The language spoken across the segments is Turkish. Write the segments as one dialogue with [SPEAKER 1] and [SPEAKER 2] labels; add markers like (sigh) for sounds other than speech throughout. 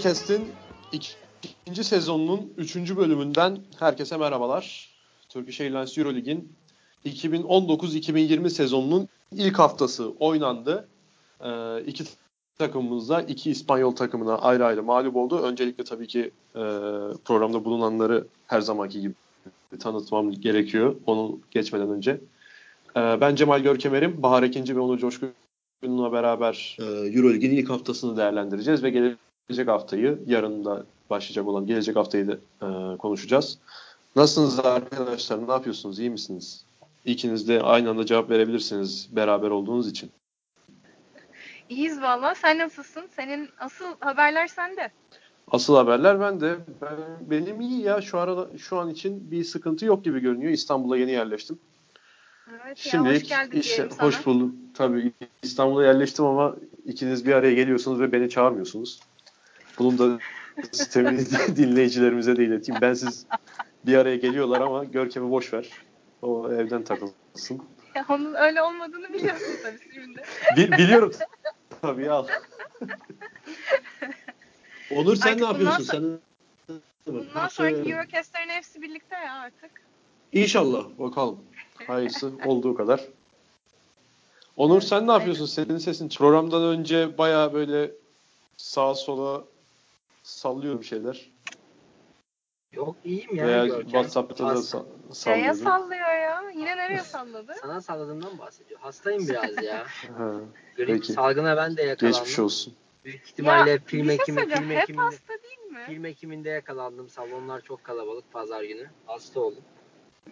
[SPEAKER 1] Eurocast'in ikinci sezonunun üçüncü bölümünden herkese merhabalar. Turkish Airlines Eurolig'in 2019-2020 sezonunun ilk haftası oynandı. Ee, iki takımımızda iki İspanyol takımına ayrı ayrı mağlup oldu. Öncelikle tabii ki e, programda bulunanları her zamanki gibi tanıtmam gerekiyor. Onu geçmeden önce. Ee, ben Cemal Görkemer'im. Bahar Ekinci ve Onur Coşkun'la beraber e, Eurolig'in ilk haftasını değerlendireceğiz ve gelecek haftayı yarın da başlayacak olan gelecek haftayı da e, konuşacağız. Nasılsınız arkadaşlar? Ne yapıyorsunuz? İyi misiniz? İkiniz de aynı anda cevap verebilirsiniz beraber olduğunuz için.
[SPEAKER 2] İyiyiz valla. Sen nasılsın? Senin asıl haberler sende.
[SPEAKER 1] Asıl haberler bende. Ben, benim iyi ya. Şu arada şu an için bir sıkıntı yok gibi görünüyor. İstanbul'a yeni yerleştim.
[SPEAKER 2] Evet Şimdi ya, hoş geldin
[SPEAKER 1] işte, Hoş buldum. Tabii İstanbul'a yerleştim ama ikiniz bir araya geliyorsunuz ve beni çağırmıyorsunuz. Bunun da sistemini (laughs) dinleyicilerimize de ileteyim. Ben siz bir araya geliyorlar ama Görkem'i boş ver. O evden takılsın.
[SPEAKER 2] Ya onun öyle olmadığını biliyorsun tabii şimdi.
[SPEAKER 1] Bi- biliyorum. Tabii al. (laughs) Onur sen artık ne yapıyorsun? Sen
[SPEAKER 2] Bundan sonraki Eurocast'lerin hepsi birlikte ya artık.
[SPEAKER 1] İnşallah bakalım. Hayırlısı olduğu kadar. Onur sen ne yapıyorsun? Senin sesin programdan önce baya böyle sağa sola sallıyor bir şeyler.
[SPEAKER 3] Yok iyiyim ya.
[SPEAKER 1] Veya Görkem. WhatsApp'ta da sa- sallıyor.
[SPEAKER 2] Neye sallıyor ya? Yine nereye salladı?
[SPEAKER 3] Sana salladığımdan bahsediyor. Hastayım biraz ya. (laughs)
[SPEAKER 1] ha,
[SPEAKER 3] Grip peki. salgına ben de yakalandım.
[SPEAKER 1] Geçmiş olsun.
[SPEAKER 3] Büyük ihtimalle ya, film
[SPEAKER 2] şey
[SPEAKER 3] ekimi,
[SPEAKER 2] film
[SPEAKER 3] Hep ekiminde,
[SPEAKER 2] hasta değil mi?
[SPEAKER 3] Film ekiminde yakalandım. Salonlar çok kalabalık pazar günü. Hasta oldum.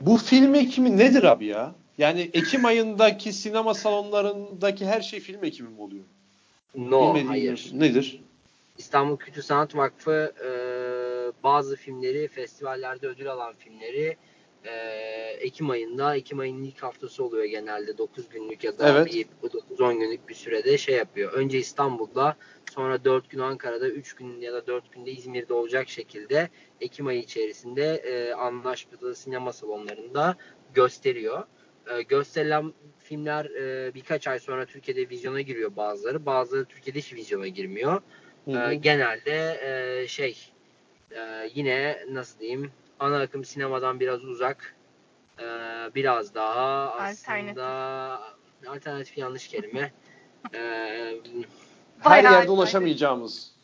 [SPEAKER 1] Bu film ekimi nedir abi ya? Yani Ekim ayındaki sinema salonlarındaki her şey film ekimi mi oluyor?
[SPEAKER 3] No, Bilmediğim hayır.
[SPEAKER 1] Nedir?
[SPEAKER 3] İstanbul Kültür Sanat Vakfı e, bazı filmleri, festivallerde ödül alan filmleri e, Ekim ayında, Ekim ayının ilk haftası oluyor genelde 9 günlük ya da evet. 9-10 günlük bir sürede şey yapıyor. Önce İstanbul'da, sonra 4 gün Ankara'da, 3 gün ya da 4 günde İzmir'de olacak şekilde Ekim ayı içerisinde e, anlaşmalı sinema salonlarında gösteriyor. E, gösterilen filmler e, birkaç ay sonra Türkiye'de vizyona giriyor bazıları. Bazıları Türkiye'de hiç vizyona girmiyor. Hı hı. E, genelde e, şey e, yine nasıl diyeyim ana akım sinemadan biraz uzak e, biraz daha aslında alternatif, alternatif yanlış kelime. (laughs) E,
[SPEAKER 1] her yerde ulaşamayacağımız.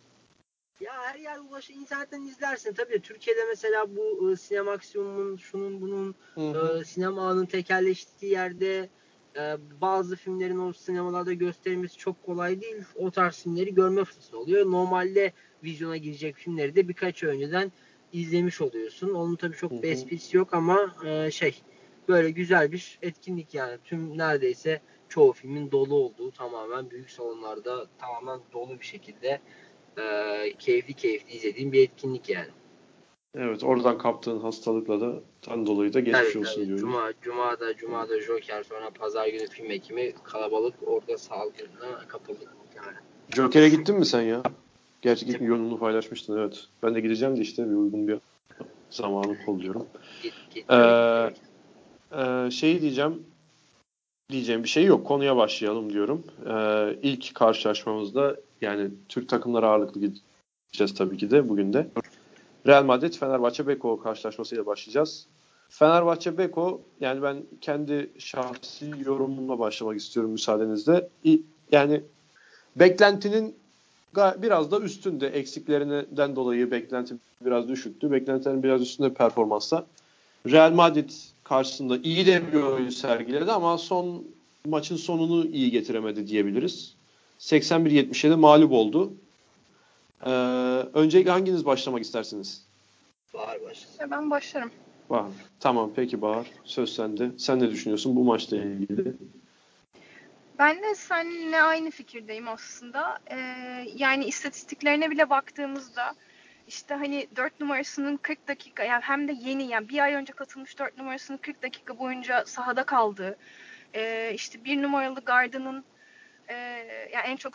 [SPEAKER 3] Ya her yer ulaş internetten izlersin. Tabii Türkiye'de mesela bu e, sinema aksiyonunun şunun bunun e, sinema ağının tekerleştiği yerde e, bazı filmlerin o sinemalarda gösterilmesi çok kolay değil. O tarz filmleri görme fırsatı oluyor. Normalde vizyona girecek filmleri de birkaç önceden izlemiş oluyorsun. Onun tabii çok bir esprisi yok ama e, şey böyle güzel bir etkinlik yani. Tüm neredeyse çoğu filmin dolu olduğu tamamen büyük salonlarda tamamen dolu bir şekilde e, keyifli keyifli izlediğim bir etkinlik yani.
[SPEAKER 1] Evet oradan kaptığın hastalıkla da tan dolayı da geçmiş evet, olsun evet. diyorum.
[SPEAKER 3] Cuma, Cuma'da, Cuma'da Joker sonra pazar günü film ekimi kalabalık orada salgınla kapıldık yani.
[SPEAKER 1] Joker'e gittin mi sen ya? Gerçi gitme yolunu paylaşmıştın evet. Ben de gideceğim de işte bir uygun bir zamanı kolluyorum.
[SPEAKER 3] Git, git,
[SPEAKER 1] ee, e, şey diyeceğim diyeceğim bir şey yok. Konuya başlayalım diyorum. Ee, ilk karşılaşmamızda yani Türk takımları ağırlıklı gideceğiz tabii ki de bugün de. Real Madrid Fenerbahçe Beko karşılaşmasıyla başlayacağız. Fenerbahçe Beko yani ben kendi şahsi yorumumla başlamak istiyorum müsaadenizle. Yani beklentinin biraz da üstünde eksiklerinden dolayı beklenti biraz düşüktü. Beklentilerin biraz üstünde bir performansla. Real Madrid karşısında iyi de bir oyun sergiledi ama son maçın sonunu iyi getiremedi diyebiliriz. 81-77 mağlup oldu. Ee, öncelikle hanginiz başlamak istersiniz?
[SPEAKER 3] Bahar başlasın.
[SPEAKER 2] Ya ben başlarım.
[SPEAKER 1] Bahar. Tamam peki Bahar. Söz sende. Sen ne düşünüyorsun bu maçla ilgili?
[SPEAKER 2] Ben de seninle aynı fikirdeyim aslında. Ee, yani istatistiklerine bile baktığımızda işte hani 4 numarasının 40 dakika yani hem de yeni yani bir ay önce katılmış 4 numarasının 40 dakika boyunca sahada kaldığı ee, işte bir numaralı gardının e, yani en çok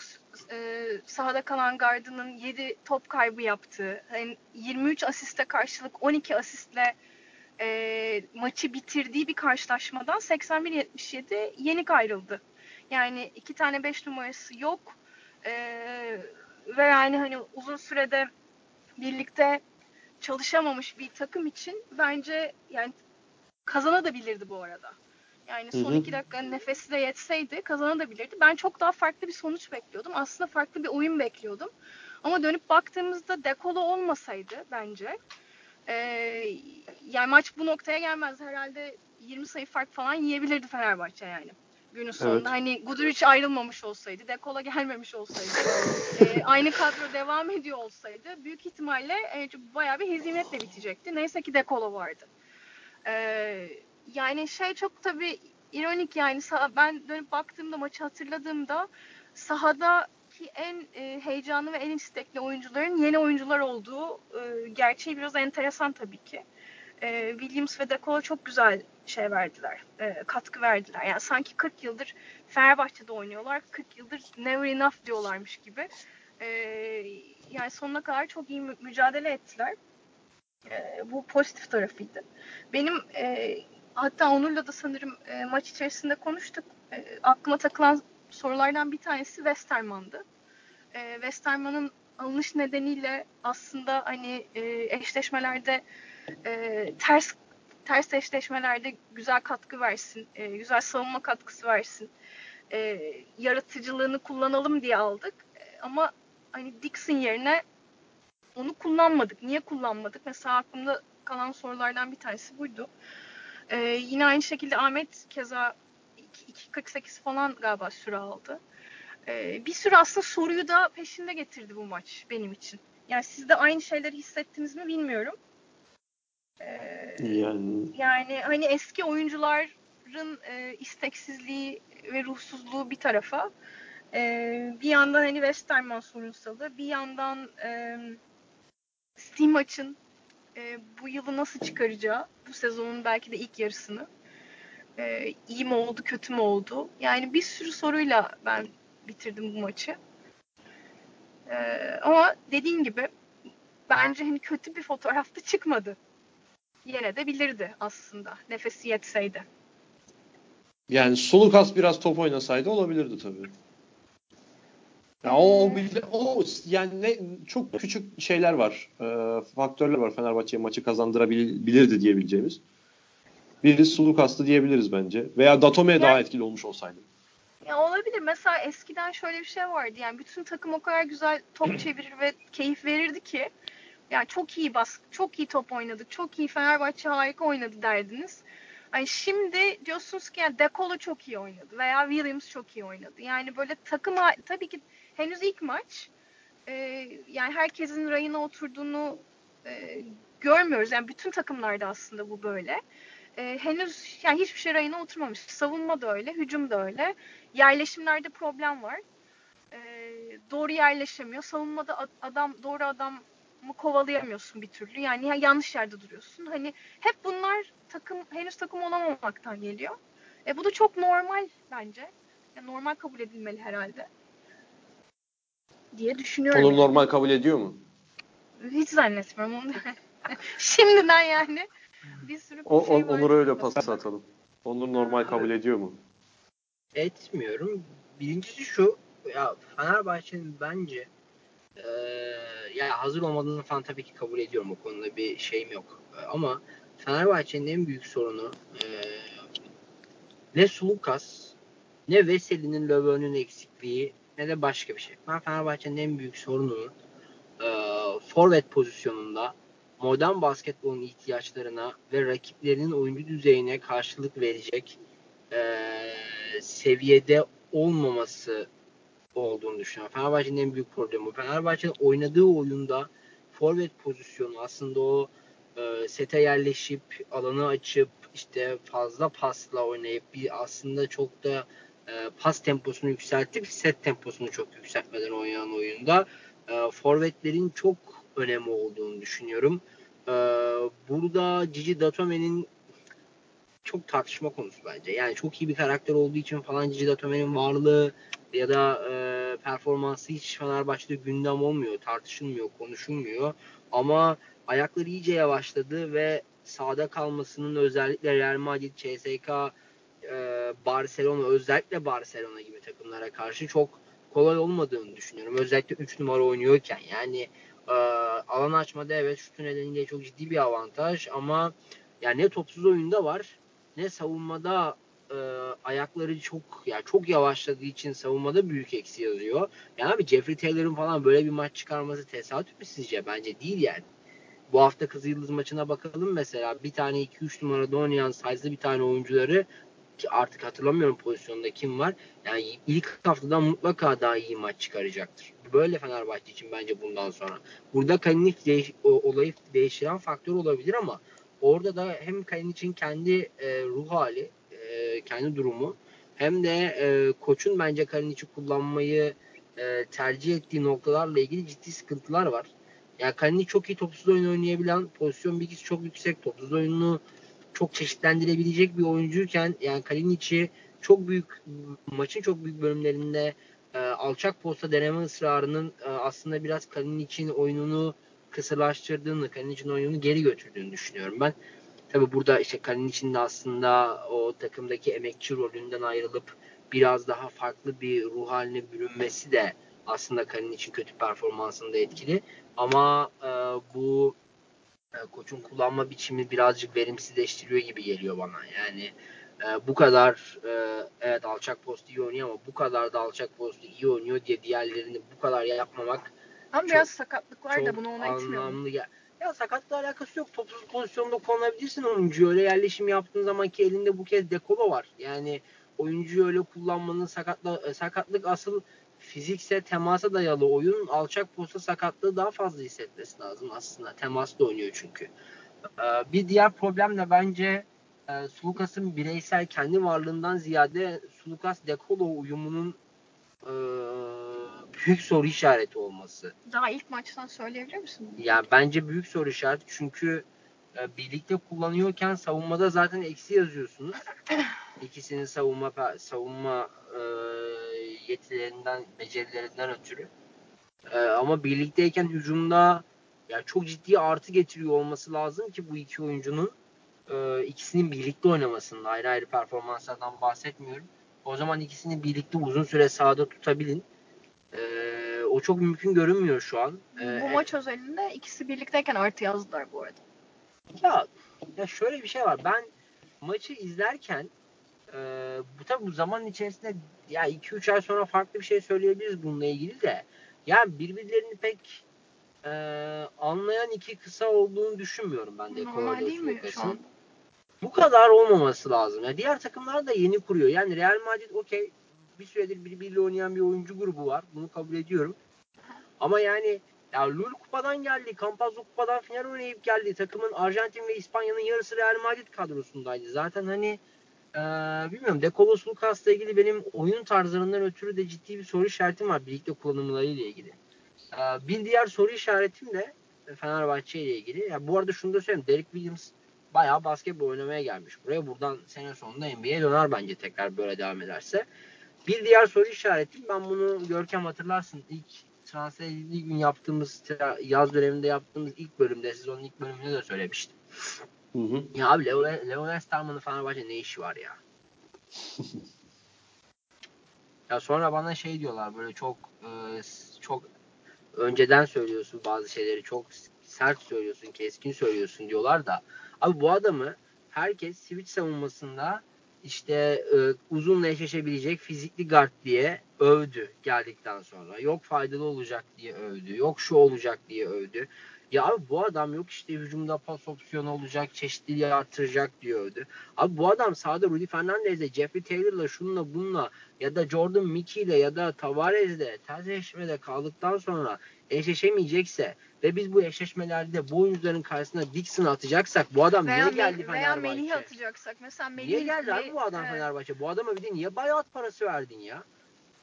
[SPEAKER 2] e, sahada kalan gardının 7 top kaybı yaptığı yani 23 asiste karşılık 12 asistle e, maçı bitirdiği bir karşılaşmadan 81-77 yenik ayrıldı. Yani iki tane 5 numarası yok. E, ve yani hani uzun sürede birlikte çalışamamış bir takım için bence yani kazanabilirdi bu arada. Yani son iki dakika nefesi de yetseydi kazanabilirdi. Ben çok daha farklı bir sonuç bekliyordum. Aslında farklı bir oyun bekliyordum. Ama dönüp baktığımızda dekolo olmasaydı bence e, yani maç bu noktaya gelmez. Herhalde 20 sayı fark falan yiyebilirdi Fenerbahçe yani. Günün sonunda evet. hani Guduric ayrılmamış olsaydı, Dekola gelmemiş olsaydı, (laughs) e, aynı kadro devam ediyor olsaydı büyük ihtimalle e, bayağı bir hezimetle bitecekti. Neyse ki Dekola vardı. E, yani şey çok tabii ironik yani ben dönüp baktığımda maçı hatırladığımda sahadaki en e, heyecanlı ve en istekli oyuncuların yeni oyuncular olduğu e, gerçeği biraz enteresan tabii ki. E, Williams ve Dekola çok güzel şey verdiler, e, katkı verdiler. Yani sanki 40 yıldır Fenerbahçe'de oynuyorlar, 40 yıldır never enough diyorlarmış gibi. E, yani sonuna kadar çok iyi mü- mücadele ettiler. E, bu pozitif tarafıydı. Benim e, hatta Onur'la da sanırım e, maç içerisinde konuştuk. E, aklıma takılan sorulardan bir tanesi Westerman'dı. E, Westerman'ın alınış nedeniyle aslında hani e, eşleşmelerde e, ters ters eşleşmelerde güzel katkı versin, e, güzel savunma katkısı versin, e, yaratıcılığını kullanalım diye aldık. E, ama hani Dixon yerine onu kullanmadık. Niye kullanmadık? Mesela aklımda kalan sorulardan bir tanesi buydu. Ee, yine aynı şekilde Ahmet keza 2.48 falan galiba süre aldı. Ee, bir sürü aslında soruyu da peşinde getirdi bu maç benim için. Yani siz de aynı şeyleri hissettiniz mi bilmiyorum. Ee, yani... yani hani eski oyuncuların e, isteksizliği ve ruhsuzluğu bir tarafa e, bir yandan hani Westerman sorunsalı bir yandan e, Steam maçın e, bu yılı nasıl çıkaracağı, bu sezonun belki de ilk yarısını e, iyi mi oldu, kötü mü oldu? Yani bir sürü soruyla ben bitirdim bu maçı. E, ama dediğim gibi bence hani kötü bir fotoğrafta çıkmadı. Yine de bilirdi aslında nefesi yetseydi.
[SPEAKER 1] Yani Sulukas biraz top oynasaydı olabilirdi tabii. Ya o, o yani ne çok küçük şeyler var. E, faktörler var Fenerbahçe'ye maçı kazandırabilirdi diyebileceğimiz. Biri Sulukas'tı diyebiliriz bence. Veya Datome yani, daha etkili olmuş olsaydı.
[SPEAKER 2] Ya olabilir. Mesela eskiden şöyle bir şey vardı. Yani bütün takım o kadar güzel top (clears throat) çevirir ve keyif verirdi ki yani çok iyi bas, çok iyi top oynadık, çok iyi Fenerbahçe harika oynadı derdiniz. Yani şimdi diyorsunuz ki yani Dekolo çok iyi oynadı veya Williams çok iyi oynadı. Yani böyle takım tabii ki henüz ilk maç. E, yani herkesin rayına oturduğunu e, görmüyoruz. Yani bütün takımlarda aslında bu böyle. E, henüz yani hiçbir şey rayına oturmamış. Savunma da öyle, hücum da öyle. Yerleşimlerde problem var. E, doğru yerleşemiyor. Savunmada adam doğru adam mı kovalayamıyorsun bir türlü. Yani yanlış yerde duruyorsun. Hani hep bunlar takım henüz takım olamamaktan geliyor. E, bu da çok normal bence. Yani normal kabul edilmeli herhalde diye düşünüyorum.
[SPEAKER 1] Onu normal kabul ediyor mu?
[SPEAKER 2] Hiç zannetmiyorum onu. (laughs) Şimdiden yani bir sürü
[SPEAKER 1] o, şey var. Onur'a öyle pas atalım. Onur normal kabul ediyor mu?
[SPEAKER 3] Etmiyorum. Birincisi şu ya Fenerbahçe'nin bence e, ya hazır olmadığını falan tabii ki kabul ediyorum o konuda bir şeyim yok. E, ama Fenerbahçe'nin en büyük sorunu e, ne Sulukas ne Veseli'nin Löwen'ün eksikliği ne de başka bir şey. Ben Fenerbahçe'nin en büyük sorununun e, forvet pozisyonunda modern basketbolun ihtiyaçlarına ve rakiplerinin oyuncu düzeyine karşılık verecek e, seviyede olmaması olduğunu düşünüyorum. Fenerbahçe'nin en büyük problemi. Fenerbahçe'nin oynadığı oyunda forvet pozisyonu aslında o e, sete yerleşip alanı açıp işte fazla pasla oynayıp bir aslında çok da e, pas temposunu yükseltip set temposunu çok yükseltmeden oynayan oyunda e, forvetlerin çok önemi olduğunu düşünüyorum. E, burada Cici Datome'nin çok tartışma konusu bence. Yani çok iyi bir karakter olduğu için falan Cici Datome'nin varlığı ya da e, performansı hiç Fenerbahçe'de gündem olmuyor, tartışılmıyor, konuşulmuyor. Ama ayakları iyice yavaşladı ve sahada kalmasının özellikle Real Madrid, CSK, Barcelona özellikle Barcelona gibi takımlara karşı çok kolay olmadığını düşünüyorum. Özellikle 3 numara oynuyorken yani e, alan açmada evet şutu nedeniyle çok ciddi bir avantaj ama yani ne topsuz oyunda var ne savunmada e, ayakları çok yani çok yavaşladığı için savunmada büyük eksi yazıyor. Yani abi Jeffrey Taylor'ın falan böyle bir maç çıkarması tesadüf mü sizce? Bence değil yani. Bu hafta Kızılyıldız maçına bakalım mesela. Bir tane 2-3 numarada oynayan size'lı bir tane oyuncuları artık hatırlamıyorum pozisyonda kim var. Yani ilk haftadan mutlaka daha iyi maç çıkaracaktır. Böyle Fenerbahçe için bence bundan sonra. Burada Kalinic değiş, olayı değiştiren faktör olabilir ama orada da hem Kalinic'in kendi e, ruh hali, e, kendi durumu hem de e, koçun bence Kalinic'i kullanmayı e, tercih ettiği noktalarla ilgili ciddi sıkıntılar var. Yani Kalinic çok iyi topsuz oyun oynayabilen, pozisyon bilgisi çok yüksek, topsuz oyununu çok çeşitlendirebilecek bir oyuncuyken yani Kalinic'i çok büyük maçın çok büyük bölümlerinde e, alçak posta deneme ısrarının e, aslında biraz Kalinic'in oyununu kısırlaştırdığını, Kalinic'in oyununu geri götürdüğünü düşünüyorum ben. Tabi burada işte Kalinic'in de aslında o takımdaki emekçi rolünden ayrılıp biraz daha farklı bir ruh haline bürünmesi de aslında Kalinic'in kötü performansında etkili. Ama e, bu koçun kullanma biçimi birazcık verimsizleştiriyor gibi geliyor bana. Yani e, bu kadar e, evet alçak post iyi oynuyor ama bu kadar da alçak post iyi oynuyor diye diğerlerini bu kadar yapmamak
[SPEAKER 2] ama çok, biraz sakatlıklar da bunu ona
[SPEAKER 3] anlamlı ya. Ya sakatla alakası yok. Topsuz pozisyonda konulabilirsin oyuncuyu. Öyle yerleşim yaptığın zaman ki elinde bu kez dekolo var. Yani oyuncuyu öyle kullanmanın sakatla, e, sakatlık asıl fizikse temasa dayalı oyun alçak posta sakatlığı daha fazla hissetmesi lazım aslında. Temasla oynuyor çünkü. Ee, bir diğer problem de bence e, Sulukas'ın bireysel kendi varlığından ziyade Sulukas Dekolo uyumunun e, büyük soru işareti olması.
[SPEAKER 2] Daha ilk maçtan söyleyebilir misin?
[SPEAKER 3] Yani bence büyük soru işareti çünkü e, birlikte kullanıyorken savunmada zaten eksi yazıyorsunuz. (coughs) İkisinin savunma savunma e, yetilerinden, becerilerinden ötürü. E, ama birlikteyken hücumda yani çok ciddi artı getiriyor olması lazım ki bu iki oyuncunun e, ikisinin birlikte oynamasının ayrı ayrı performanslardan bahsetmiyorum. O zaman ikisini birlikte uzun süre sahada tutabilin. E, o çok mümkün görünmüyor şu an.
[SPEAKER 2] E, bu maç özelinde ikisi birlikteyken artı yazdılar bu arada.
[SPEAKER 3] Ya, ya şöyle bir şey var. Ben maçı izlerken e, bu tabi bu zaman içerisinde ya 2-3 ay sonra farklı bir şey söyleyebiliriz bununla ilgili de. Yani birbirlerini pek e, anlayan iki kısa olduğunu düşünmüyorum ben de.
[SPEAKER 2] Normal değil mi şu an?
[SPEAKER 3] Bu kadar olmaması lazım. Yani diğer takımlar da yeni kuruyor. Yani Real Madrid okey bir süredir birbiriyle oynayan bir oyuncu grubu var. Bunu kabul ediyorum. Ama yani ya Lul Kupa'dan geldi. Campazzo Kupa'dan final oynayıp geldi. Takımın Arjantin ve İspanya'nın yarısı Real Madrid kadrosundaydı. Zaten hani ee, bilmiyorum Dekolos Lucas'la ilgili benim oyun tarzlarından ötürü de ciddi bir soru işaretim var birlikte kullanımlarıyla ilgili. Ee, bir diğer soru işaretim de Fenerbahçe ile ilgili. Ya bu arada şunu da söyleyeyim. Derek Williams bayağı basketbol oynamaya gelmiş buraya. Buradan sene sonunda NBA'ye döner bence tekrar böyle devam ederse. Bir diğer soru işaretim ben bunu Görkem hatırlarsın ilk transfer edildiği gün yaptığımız yaz döneminde yaptığımız ilk bölümde sezonun ilk bölümünde de söylemiştim. Hı hı. Ya abi Leo, Leo Esterman'ın Fenerbahçe ne işi var ya? (laughs) ya sonra bana şey diyorlar böyle çok e, çok önceden söylüyorsun bazı şeyleri çok sert söylüyorsun, keskin söylüyorsun diyorlar da abi bu adamı herkes switch savunmasında işte e, uzunla eşleşebilecek fizikli guard diye övdü geldikten sonra. Yok faydalı olacak diye övdü. Yok şu olacak diye övdü. Ya abi bu adam yok işte hücumda pas opsiyonu olacak, çeşitliliği artıracak diyordu. Abi bu adam sahada Rudy Fernandez'le, Jeffrey Taylor'la, şununla bununla ya da Jordan Mickey'le ya da Tavares'le ters eşleşmede kaldıktan sonra eşleşemeyecekse ve biz bu eşleşmelerde bu oyuncuların karşısına Dixon atacaksak bu adam veya niye geldi Fenerbahçe? Veya Melih'i
[SPEAKER 2] atacaksak. Mesela Melih,
[SPEAKER 3] niye geldi abi bu adam evet. Fenerbahçe? Bu adama bir de niye buyout parası verdin ya?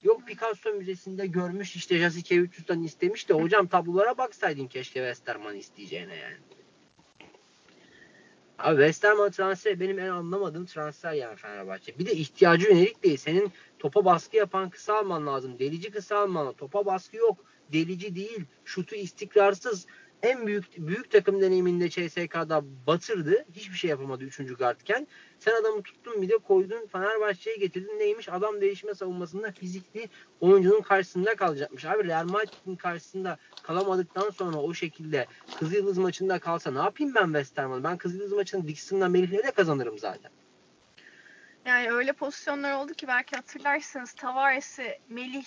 [SPEAKER 3] Yok Picasso Müzesi'nde görmüş işte Jasikevičius'tan istemiş de hocam tablolara baksaydın keşke Westerman isteyeceğine yani. Abi Westerman transfer benim en anlamadığım transfer yani Fenerbahçe. Bir de ihtiyacı yönelik değil. Senin topa baskı yapan kısa alman lazım. Delici kısa alman Topa baskı yok. Delici değil. Şutu istikrarsız. En büyük büyük takım deneyiminde CSK'da batırdı. Hiçbir şey yapamadı 3. gardken. Sen adamı tuttun bir de koydun Fenerbahçe'ye getirdin. Neymiş? Adam değişme savunmasında fizikli oyuncunun karşısında kalacakmış. Abi Real Madrid'in karşısında kalamadıktan sonra o şekilde Kızılyıldız maçında kalsa ne yapayım ben West Ham'ı? Ben Kızılyıldız maçını Dixon'la Melih'le de kazanırım zaten.
[SPEAKER 2] Yani öyle pozisyonlar oldu ki belki hatırlarsınız Tavares'i Melih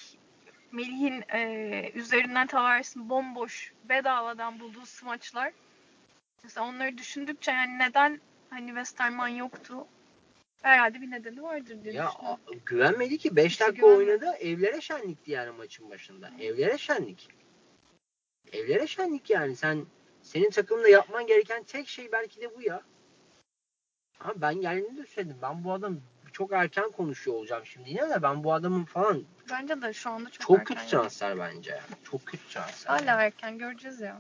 [SPEAKER 2] Melih'in e, üzerinden Tavares'in bomboş bedavadan bulduğu smaçlar. Mesela onları düşündükçe yani neden hani Westerman yoktu? Herhalde bir nedeni vardır diye
[SPEAKER 3] ya. Güvenmedi ki 5 dakika güvenmedi. oynadı. Evlere şenlikti yani maçın başında. Evlere şenlik. Evlere şenlik yani. Sen senin takımda yapman gereken tek şey belki de bu ya. Ama ben geldiğinde de söyledim. Ben bu adam çok erken konuşuyor olacağım şimdi yine de ben bu adamın falan
[SPEAKER 2] bence de şu anda çok,
[SPEAKER 3] çok kötü yani. transfer bence. Çok kötü transfer.
[SPEAKER 2] Hala yani. erken göreceğiz ya.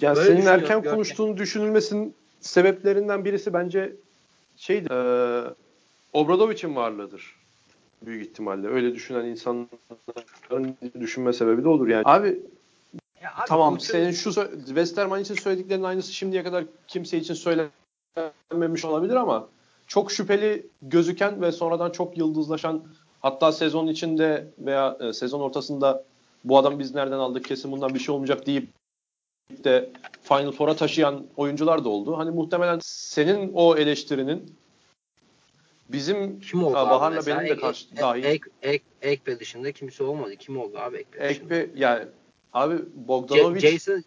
[SPEAKER 1] Ya Böyle senin erken konuştuğunu düşünülmesinin sebeplerinden birisi bence şeydi. E, Obradovic'in varlığıdır. Büyük ihtimalle. Öyle düşünen insanların düşünme sebebi de olur yani. Abi ya abi, tamam bütün... senin şu Westerman için söylediklerinin aynısı şimdiye kadar kimse için söylenmemiş olabilir ama çok şüpheli gözüken ve sonradan çok yıldızlaşan hatta sezon içinde veya e, sezon ortasında bu adam biz nereden aldık kesin bundan bir şey olmayacak deyip de Final Four'a taşıyan oyuncular da oldu. Hani muhtemelen senin o eleştirinin bizim
[SPEAKER 3] Kim oldu
[SPEAKER 1] Bahar'la benim de karşı ek, dahil.
[SPEAKER 3] Ek, ek, Ekpe dışında kimse olmadı. Kim oldu abi Ekpe
[SPEAKER 1] Ekpe yani abi Bogdanovic Jason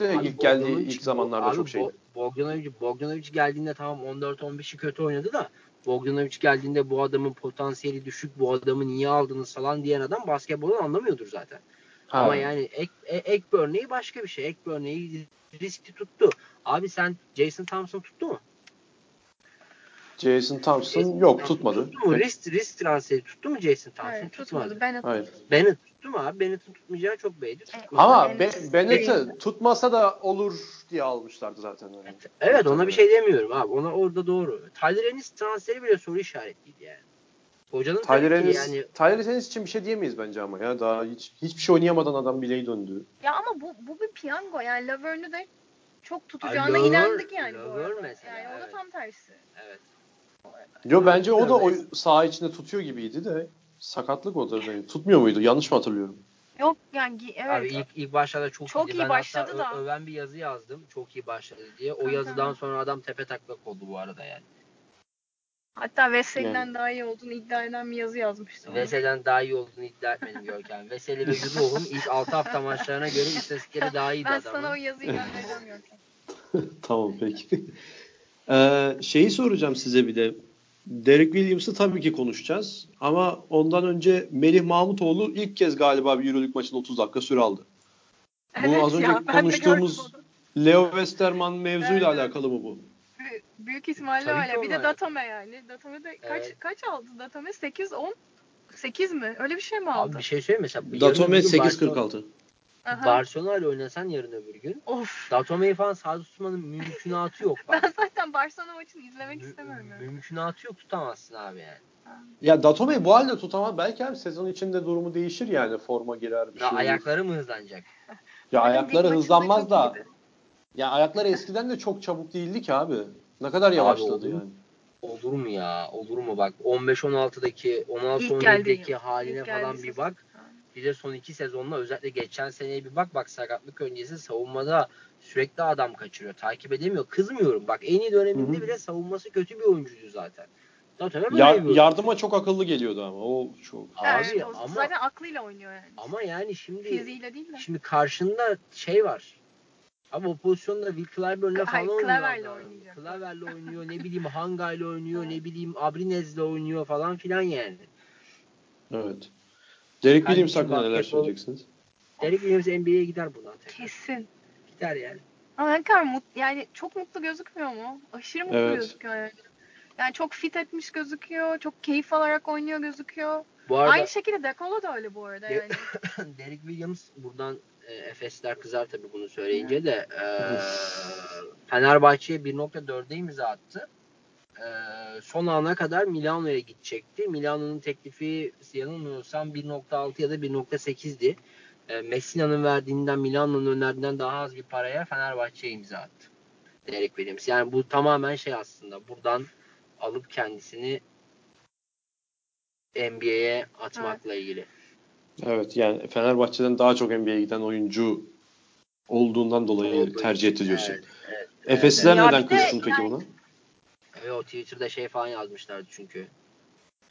[SPEAKER 1] abi, ilk geldiği ilk zamanlarda abi, çok şeydi.
[SPEAKER 3] Bogdanovic, Bogdanovic geldiğinde tamam 14-15'i kötü oynadı da Bogdanovic geldiğinde bu adamın potansiyeli düşük, bu adamı niye aldınız falan diyen adam basketbolu anlamıyordur zaten. Ha. Ama yani ek, e, ek bir örneği başka bir şey. Ek bir örneği riskli tuttu. Abi sen Jason Thompson tuttu mu?
[SPEAKER 1] Jason Thompson Jason yok Thompson tutmadı.
[SPEAKER 3] Tuttu mu? Risk, risk transferi tuttu mu Jason Thompson?
[SPEAKER 2] Hayır, tutmadı. Bennett
[SPEAKER 1] Hayır.
[SPEAKER 3] Bennett tuttu mu abi? Bennett'in tutmayacağı çok belli.
[SPEAKER 1] Ama Be Bennett'i tutmasa da olur diye almışlardı zaten. Yani.
[SPEAKER 3] Evet ona bir şey demiyorum abi. Ona orada doğru. Tyler Ennis transferi bile soru işaretliydi yani. Hocanın
[SPEAKER 1] Tyler Ennis, yani... Tyler Ennis için bir şey diyemeyiz bence ama ya. Daha hiç hiçbir şey oynayamadan adam bileği döndü.
[SPEAKER 2] Ya ama bu, bu bir piyango. Yani Laverne'ü de çok tutacağına Ay, inandık yani Laver bu arada. Mesela, yani evet. o da tam tersi.
[SPEAKER 3] Evet.
[SPEAKER 1] Yo bence o da o saha içinde tutuyor gibiydi de sakatlık o da. Yani. Tutmuyor muydu? Yanlış mı hatırlıyorum?
[SPEAKER 2] Yok yani evet.
[SPEAKER 3] Abi ilk, ilk başlarda çok,
[SPEAKER 2] çok iyi ben başladı da.
[SPEAKER 3] öven bir yazı yazdım. Çok iyi başladı diye. O yazıdan sonra adam tepe taklak oldu bu arada yani.
[SPEAKER 2] Hatta Veseli'den yani. daha iyi olduğunu iddia eden bir yazı yazmıştım.
[SPEAKER 3] Veseli'den daha iyi olduğunu iddia etmedim Görkem. (laughs) Veseli ve Yudoh'un ilk 6 hafta maçlarına göre istatistikleri daha iyiydi
[SPEAKER 2] ben
[SPEAKER 3] adamın.
[SPEAKER 2] Ben sana o yazıyı göndereceğim Görkem. (laughs)
[SPEAKER 1] tamam peki. Ee, şeyi soracağım size bir de. Derek Williams'ı tabii ki konuşacağız. Ama ondan önce Melih Mahmutoğlu ilk kez galiba bir Euroleague maçında 30 dakika süre aldı.
[SPEAKER 2] Evet
[SPEAKER 1] bu az önce
[SPEAKER 2] ya,
[SPEAKER 1] konuştuğumuz Leo Westerman mevzuyla evet. alakalı mı bu?
[SPEAKER 2] Büyük ihtimalle öyle. Bir de Datome yani. Datome de kaç evet. kaç aldı Datome? 8 10 8 mi? Öyle bir şey mi aldı?
[SPEAKER 3] Abi bir şey söyleyeyim mesela.
[SPEAKER 1] Datome 8.46.
[SPEAKER 3] Barcelona ile oynasan yarın öbür gün.
[SPEAKER 2] Of.
[SPEAKER 3] Datome'yi falan sağda tutmanın mümkünatı yok.
[SPEAKER 2] Bak. (laughs) ben zaten Barcelona maçını izlemek Mü- istemiyorum. Yani.
[SPEAKER 3] Mümkünatı yok tutamazsın abi yani.
[SPEAKER 1] Ya Datome'yi bu halde tutamaz. Belki abi sezon içinde durumu değişir yani. Forma girer bir
[SPEAKER 3] ya
[SPEAKER 1] şey.
[SPEAKER 3] Ayakları mı hızlanacak?
[SPEAKER 1] Ya ayakları hızlanmaz da. Ya ayakları eskiden de çok çabuk değildi ki abi. Ne kadar yavaşladı abi, yani.
[SPEAKER 3] Olur mu ya? Olur mu bak 15-16'daki 16-17'deki haline falan bir bak. Bir de son iki sezonla özellikle geçen seneye bir bak bak sakatlık öncesi savunmada sürekli adam kaçırıyor. Takip edemiyor. Kızmıyorum. Bak en iyi döneminde Hı-hı. bile savunması kötü bir oyuncuydu zaten.
[SPEAKER 1] Zaten ya, yardıma çok akıllı geliyordu ama o çok.
[SPEAKER 2] Abi evet, ama zaten aklıyla oynuyor yani.
[SPEAKER 3] Ama yani şimdi
[SPEAKER 2] fiziğiyle değil de.
[SPEAKER 3] Şimdi karşında şey var. Ama o pozisyonda Will Clyburn'la falan oynuyor.
[SPEAKER 2] Klaverle oynayacak.
[SPEAKER 3] Klaverle oynuyor. ne bileyim (laughs) Hanga'yla oynuyor. ne bileyim Abrinez'le oynuyor falan filan yani.
[SPEAKER 1] Evet. Derek Williams hakkında neler söyleyeceksiniz?
[SPEAKER 3] Derek Williams NBA'ye gider buradan tekrar.
[SPEAKER 2] Kesin.
[SPEAKER 3] Gider yani.
[SPEAKER 2] Ama ne kadar mutlu, yani çok mutlu gözükmüyor mu? Aşırı mutlu evet. gözüküyor yani. Yani çok fit etmiş gözüküyor. Çok keyif alarak oynuyor gözüküyor. Bu arada, Aynı şekilde Dekolo da öyle bu arada yani. (laughs)
[SPEAKER 3] Derek Williams buradan e, Efesler kızar tabii bunu söyleyince de e, Fenerbahçe'ye 1.4'e imza attı. E, son ana kadar Milano'ya gidecekti. Milano'nun teklifi yanılmıyorsam 1.6 ya da 1.8'di. e, Messina'nın verdiğinden Milano'nun önerdiğinden daha az bir paraya Fenerbahçe'ye imza attı. Derek Williams. Yani bu tamamen şey aslında buradan alıp kendisini NBA'ye atmakla evet. ilgili.
[SPEAKER 1] Evet yani Fenerbahçe'den daha çok NBA'ye giden oyuncu olduğundan dolayı Oldu. tercih etti diyorsun. Evet, evet, Efesliler evet. neden kızsın peki yani, buna?
[SPEAKER 3] Evet o Twitter'da şey falan yazmışlardı çünkü.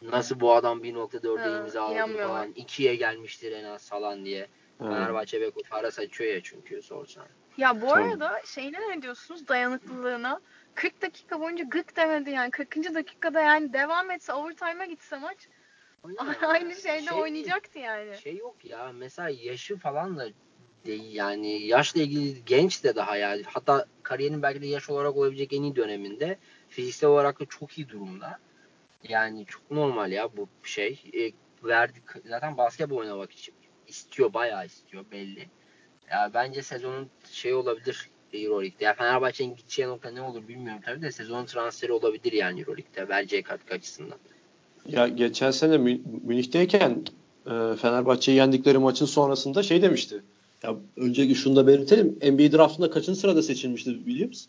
[SPEAKER 3] Nasıl bu adam 1.4'e imza aldı falan. 2'ye gelmiştir en az falan diye. Ha. Fenerbahçe Beko para saçıyor ya çünkü sorsan.
[SPEAKER 2] Ya bu tamam. arada şeyine ne diyorsunuz dayanıklılığına? 40 dakika boyunca gık demedi yani. 40. dakikada yani devam etse overtime'a gitse maç (laughs) aynı şeyde şey, oynayacaktı yani.
[SPEAKER 3] Şey yok ya mesela yaşı falan da değil yani yaşla ilgili genç de daha yani hatta kariyerinin belki de yaş olarak olabilecek en iyi döneminde fiziksel olarak da çok iyi durumda. Yani çok normal ya bu şey. E, verdik zaten basketbol oynamak için istiyor bayağı istiyor belli. Ya bence sezonun şey olabilir Euroleague'de. Ya Fenerbahçe'nin gideceği nokta ne olur bilmiyorum tabii de sezonun transferi olabilir yani Euroleague'de. Vereceği katkı açısından.
[SPEAKER 1] Ya geçen sene Münih'teyken e, Fenerbahçe'yi yendikleri maçın sonrasında şey demişti. Ya önceki şunu da belirtelim. NBA draftında kaçıncı sırada seçilmişti Williams?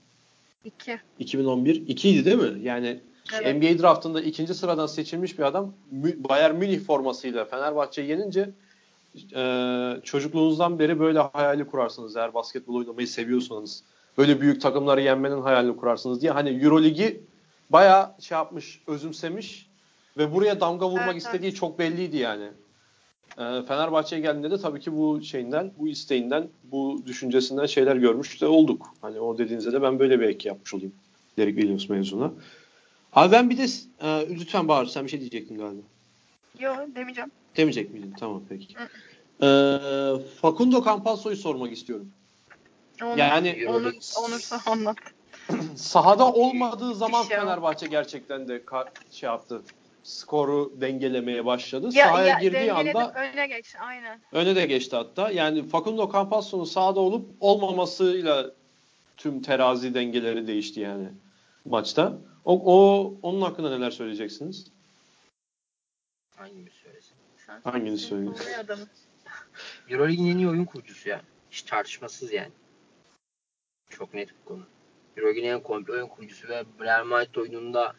[SPEAKER 2] 2.
[SPEAKER 1] 2011. 2 idi değil mi? Yani evet. NBA draftında ikinci sıradan seçilmiş bir adam Bayern Münih formasıyla Fenerbahçe'yi yenince e, çocukluğunuzdan beri böyle hayali kurarsınız eğer basketbol oynamayı seviyorsanız. Böyle büyük takımları yenmenin hayalini kurarsınız diye. Hani Euroligi bayağı şey yapmış, özümsemiş ve buraya damga vurmak evet, istediği evet. çok belliydi yani. E, Fenerbahçe'ye geldiğinde de tabii ki bu şeyinden, bu isteğinden, bu düşüncesinden şeyler görmüş de olduk. Hani o dediğinizde de ben böyle bir ek yapmış olayım. Derek Williams mevzuna. Abi ben bir de e, lütfen Bahar sen bir şey diyecektin galiba.
[SPEAKER 2] Yok demeyeceğim.
[SPEAKER 1] Demeyecek miydin? Tamam peki. Ee, Facundo Campazzo'yu sormak istiyorum.
[SPEAKER 2] Onu, yani onu, onursa anlat.
[SPEAKER 1] sahada olmadığı zaman şey Fenerbahçe gerçekten de şey yaptı. Skoru dengelemeye başladı. Ya, Sahaya ya, girdiği anda
[SPEAKER 2] öne geç aynen.
[SPEAKER 1] Öne de geçti hatta. Yani Facundo Campazzo'nun sahada olup olmamasıyla tüm terazi dengeleri değişti yani maçta. O, o onun hakkında neler söyleyeceksiniz?
[SPEAKER 3] Hangimiz söylesin?
[SPEAKER 1] Hanginiz söyleyin? (laughs)
[SPEAKER 3] Euroleague'in en iyi oyun kurucusu ya. Hiç tartışmasız yani. Çok net bir konu. Euroleague'in en komple oyun kurucusu ve Real Madrid oyununda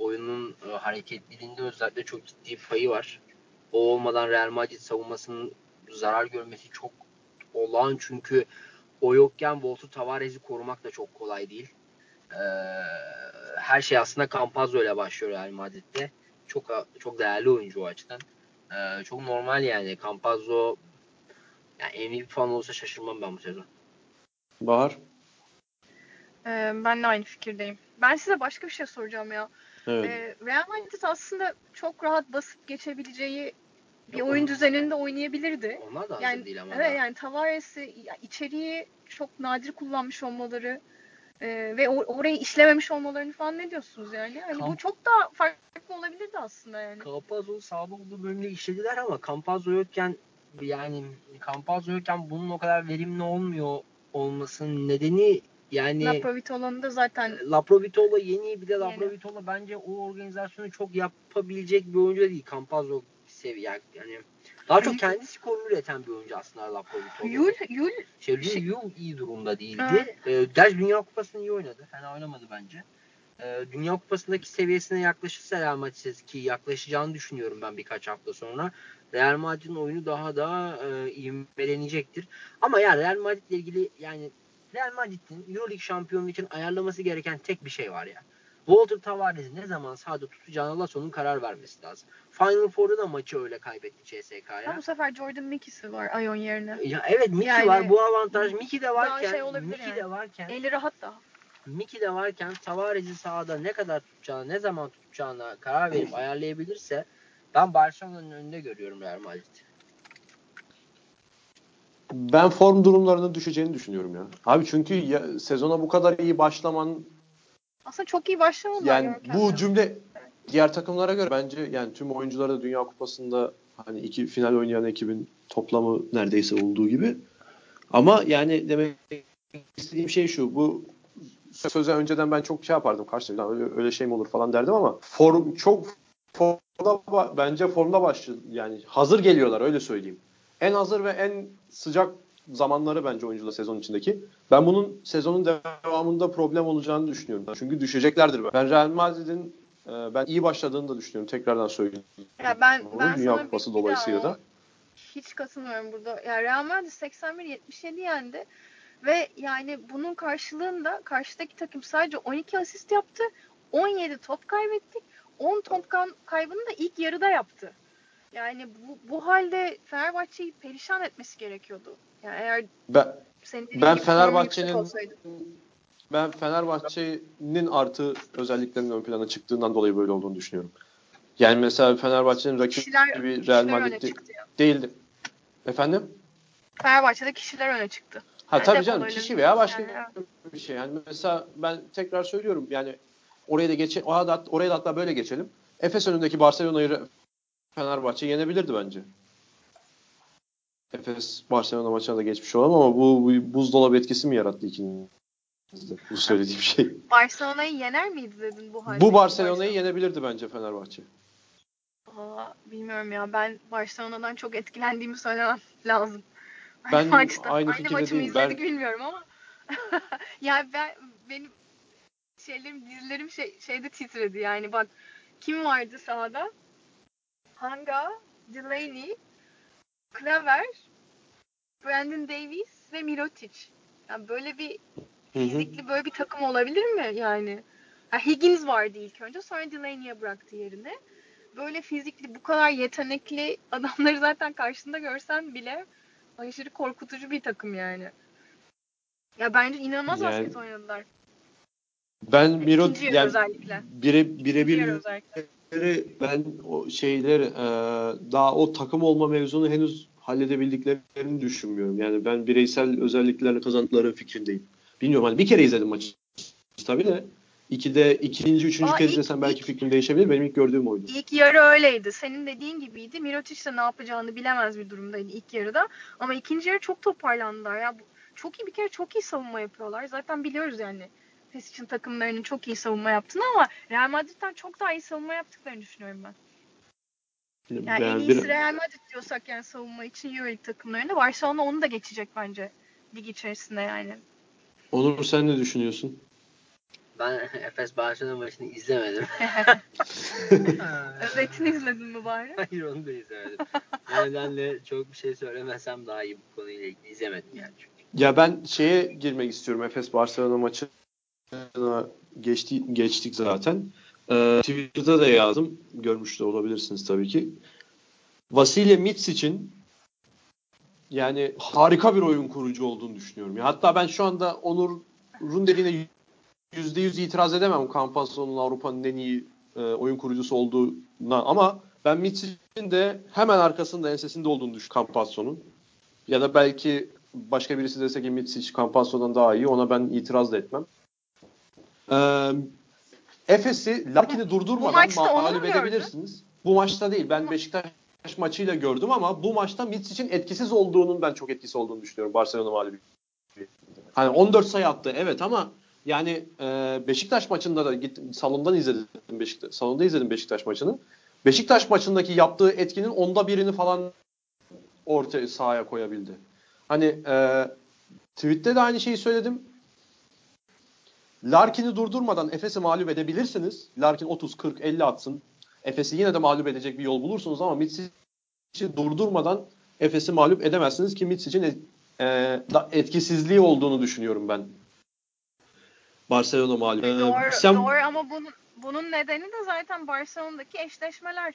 [SPEAKER 3] oyunun e, hareketliliğinde özellikle çok ciddi payı var. O olmadan Real Madrid savunmasının zarar görmesi çok olağan çünkü o yokken Walter Tavares'i korumak da çok kolay değil. Ee, her şey aslında Campazzo ile başlıyor Real Madrid'de. Çok çok değerli oyuncu o açıdan. Ee, çok normal yani. Campazzo yani MVP falan olsa şaşırmam ben bu sezon.
[SPEAKER 1] Bahar?
[SPEAKER 2] Ee, ben de aynı fikirdeyim. Ben size başka bir şey soracağım ya. Evet. Ee, Real Madrid aslında çok rahat basıp geçebileceği bir Yok, oyun düzeninde oynayabilirdi.
[SPEAKER 3] Onlar da
[SPEAKER 2] yani,
[SPEAKER 3] değil ama.
[SPEAKER 2] Evet yani Tavares'i içeriği çok nadir kullanmış olmaları e, ve or- orayı işlememiş olmalarını falan ne diyorsunuz yani? Hani Kamp- bu çok daha farklı olabilirdi aslında yani.
[SPEAKER 3] Campazzo'nun sağda olduğu bölümde işlediler ama Campazzo yokken yani Campazzo yokken bunun o kadar verimli olmuyor olmasının nedeni yani
[SPEAKER 2] Laprovitola'nın da zaten
[SPEAKER 3] Laprovitola yeni bir de Laprovitola bence o organizasyonu çok yapabilecek bir oyuncu değil. Campazzo seviye yani daha çok kendi skorunu üreten bir oyuncu aslında Laprovitola.
[SPEAKER 2] Yul Yul
[SPEAKER 3] şey, Yul, şey, Yul iyi durumda değildi. Ee, Gerçi Dünya Kupası'nı iyi oynadı. Fena oynamadı bence. Ee, Dünya Kupası'ndaki seviyesine yaklaşırsa Real Madrid ki yaklaşacağını düşünüyorum ben birkaç hafta sonra. Real Madrid'in oyunu daha da e, ivmelenecektir. Ama ya Real Madrid ile ilgili yani Real Madrid'in Euroleague şampiyonluğu için ayarlaması gereken tek bir şey var ya. Walter Tavares'i ne zaman sahada tutacağına Lasso'nun karar vermesi lazım. Final Four'da da maçı öyle kaybetti CSK'ya.
[SPEAKER 2] Bu sefer Jordan Mickey'si var Ayon yerine.
[SPEAKER 3] Ya evet Mickey yani, var. Bu avantaj Mickey de varken şey Mickey yani. de varken
[SPEAKER 2] eli rahat da.
[SPEAKER 3] Mickey de varken Tavares'i sahada ne kadar tutacağını, ne zaman tutacağına karar verip (clears throat) ayarlayabilirse ben Barcelona'nın önünde görüyorum Real Madrid'i.
[SPEAKER 1] Ben form durumlarının düşeceğini düşünüyorum ya. Abi çünkü ya, sezona bu kadar iyi başlaman
[SPEAKER 2] aslında çok iyi başlamadılar.
[SPEAKER 1] Yani bu cümle diğer takımlara göre bence yani tüm oyuncuları da Dünya Kupası'nda hani iki final oynayan ekibin toplamı neredeyse olduğu gibi. Ama yani demek istediğim şey şu. Bu söze önceden ben çok şey yapardım karşımda öyle, öyle şey mi olur falan derdim ama form çok formda bence formda başladı yani hazır geliyorlar öyle söyleyeyim. En hazır ve en sıcak zamanları bence oyuncular sezon içindeki. Ben bunun sezonun devamında problem olacağını düşünüyorum. Çünkü düşeceklerdir. Ben Real Madrid'in e, ben iyi başladığını da düşünüyorum. Tekrardan söyleyeyim.
[SPEAKER 2] Ya ben, ben
[SPEAKER 1] Dünya Kupası dolayısıyla da.
[SPEAKER 2] Hiç katılmıyorum burada. Ya Real Madrid 81-77 yendi. Ve yani bunun karşılığında karşıdaki takım sadece 12 asist yaptı. 17 top kaybettik. 10 top kaybını da ilk yarıda yaptı. Yani bu, bu halde Fenerbahçe'yi perişan etmesi gerekiyordu. Yani eğer
[SPEAKER 1] ben, ben Fenerbahçe'nin ben Fenerbahçe'nin artı özelliklerinin ön plana çıktığından dolayı böyle olduğunu düşünüyorum. Yani mesela Fenerbahçe'nin rakibi Real Madrid değildi. Efendim?
[SPEAKER 2] Fenerbahçe'de kişiler öne çıktı.
[SPEAKER 1] Ha yani tabii canım kişi veya başka yani. bir şey. Yani mesela ben tekrar söylüyorum yani oraya da geçe oraya da, oraya da hatta böyle geçelim. Efes önündeki Barcelona'yı Fenerbahçe yenebilirdi bence. Efes Barcelona maçına da geçmiş olalım ama bu, bu buzdolabı etkisi mi yarattı ikinin? Bu söylediğim şey.
[SPEAKER 2] Barcelona'yı yener miydi dedin bu halde?
[SPEAKER 1] Bu Barcelona'yı yenebilirdi bence Fenerbahçe.
[SPEAKER 2] Aa, bilmiyorum ya ben Barcelona'dan çok etkilendiğimi söylemem lazım.
[SPEAKER 1] Ben maçta, aynı, aynı maçı mı
[SPEAKER 2] izledik ben... bilmiyorum ama (laughs) yani ben benim şeylerim dizlerim şey, şeyde titredi yani bak kim vardı sahada? Hanga, Delaney, Klaver, Brandon Davies ve Mirotic. Yani böyle bir fizikli böyle bir takım olabilir mi yani? yani Higgins vardı ilk önce sonra Delaney'e bıraktı yerine. Böyle fizikli bu kadar yetenekli adamları zaten karşında görsen bile aşırı korkutucu bir takım yani. Ya bence inanılmaz yani, basket oynadılar.
[SPEAKER 1] Ben Miro yani özellikle. Bire birebir ben o şeyler e, daha o takım olma mevzunu henüz halledebildiklerini düşünmüyorum. Yani ben bireysel özelliklerini kazandıkları fikrindeyim. Bilmiyorum hani bir kere izledim maçı tabii de İkide ikinci, üçüncü Aa, kez izlesem belki ilk, fikrim değişebilir. Benim ilk gördüğüm oydu.
[SPEAKER 2] İlk yarı öyleydi. Senin dediğin gibiydi. Mirotic de ne yapacağını bilemez bir durumdaydı ilk yarıda. Ama ikinci yarı çok toparlandılar. Ya çok iyi bir kere çok iyi savunma yapıyorlar. Zaten biliyoruz yani. İçin takımlarının çok iyi savunma yaptığını ama Real Madrid'den çok daha iyi savunma yaptıklarını düşünüyorum ben. Yani ben en iyisi bir... Real Madrid diyorsak yani savunma için Euroleague takımlarında Barcelona onu da geçecek bence lig içerisinde yani.
[SPEAKER 1] Onur sen ne düşünüyorsun?
[SPEAKER 3] Ben (laughs) Efes Barcelona maçını izlemedim. (laughs) (laughs)
[SPEAKER 2] Özetini izledin mi bari?
[SPEAKER 3] Hayır onu da izlemedim. O nedenle çok bir şey söylemesem daha iyi bu konuyla ilgili izlemedim yani çünkü.
[SPEAKER 1] Ya ben şeye girmek istiyorum. Efes Barcelona maçına geçti, geçtik zaten. Ee, Twitter'da da yazdım. Görmüş de olabilirsiniz tabii ki. Vasilya için yani harika bir oyun kurucu olduğunu düşünüyorum. Ya hatta ben şu anda Onur'un dediğine %100 itiraz edemem Campasson'un Avrupa'nın en iyi e, oyun kurucusu olduğuna ama ben Mitsic'in de hemen arkasında ensesinde olduğunu düşünüyorum Campasson'un. Ya da belki başka birisi dese ki Mitsic Campasson'dan daha iyi ona ben itiraz da etmem. Ee, Efes'i Larkin'i durdurmadan mağlup edebilirsiniz. Bu maçta değil. Ben Beşiktaş maçıyla gördüm ama bu maçta Mitsic'in etkisiz olduğunun ben çok etkisi olduğunu düşünüyorum Barcelona mağlubiyeti. Hani 14 sayı attı evet ama yani e, Beşiktaş maçında da gittim salondan izledim Beşiktaş salonda izledim Beşiktaş maçını. Beşiktaş maçındaki yaptığı etkinin onda birini falan ortaya sahaya koyabildi. Hani e, tweette de aynı şeyi söyledim. Larkin'i durdurmadan Efes'i mağlup edebilirsiniz. Larkin 30, 40, 50 atsın. Efes'i yine de mağlup edecek bir yol bulursunuz ama Mitsic'i durdurmadan Efes'i mağlup edemezsiniz ki Mitsic'in e, etkisizliği olduğunu düşünüyorum ben Barcelona mağlup.
[SPEAKER 2] Ee, doğru, sen... doğru ama bunun, bunun nedeni de zaten Barcelona'daki eşleşmeler.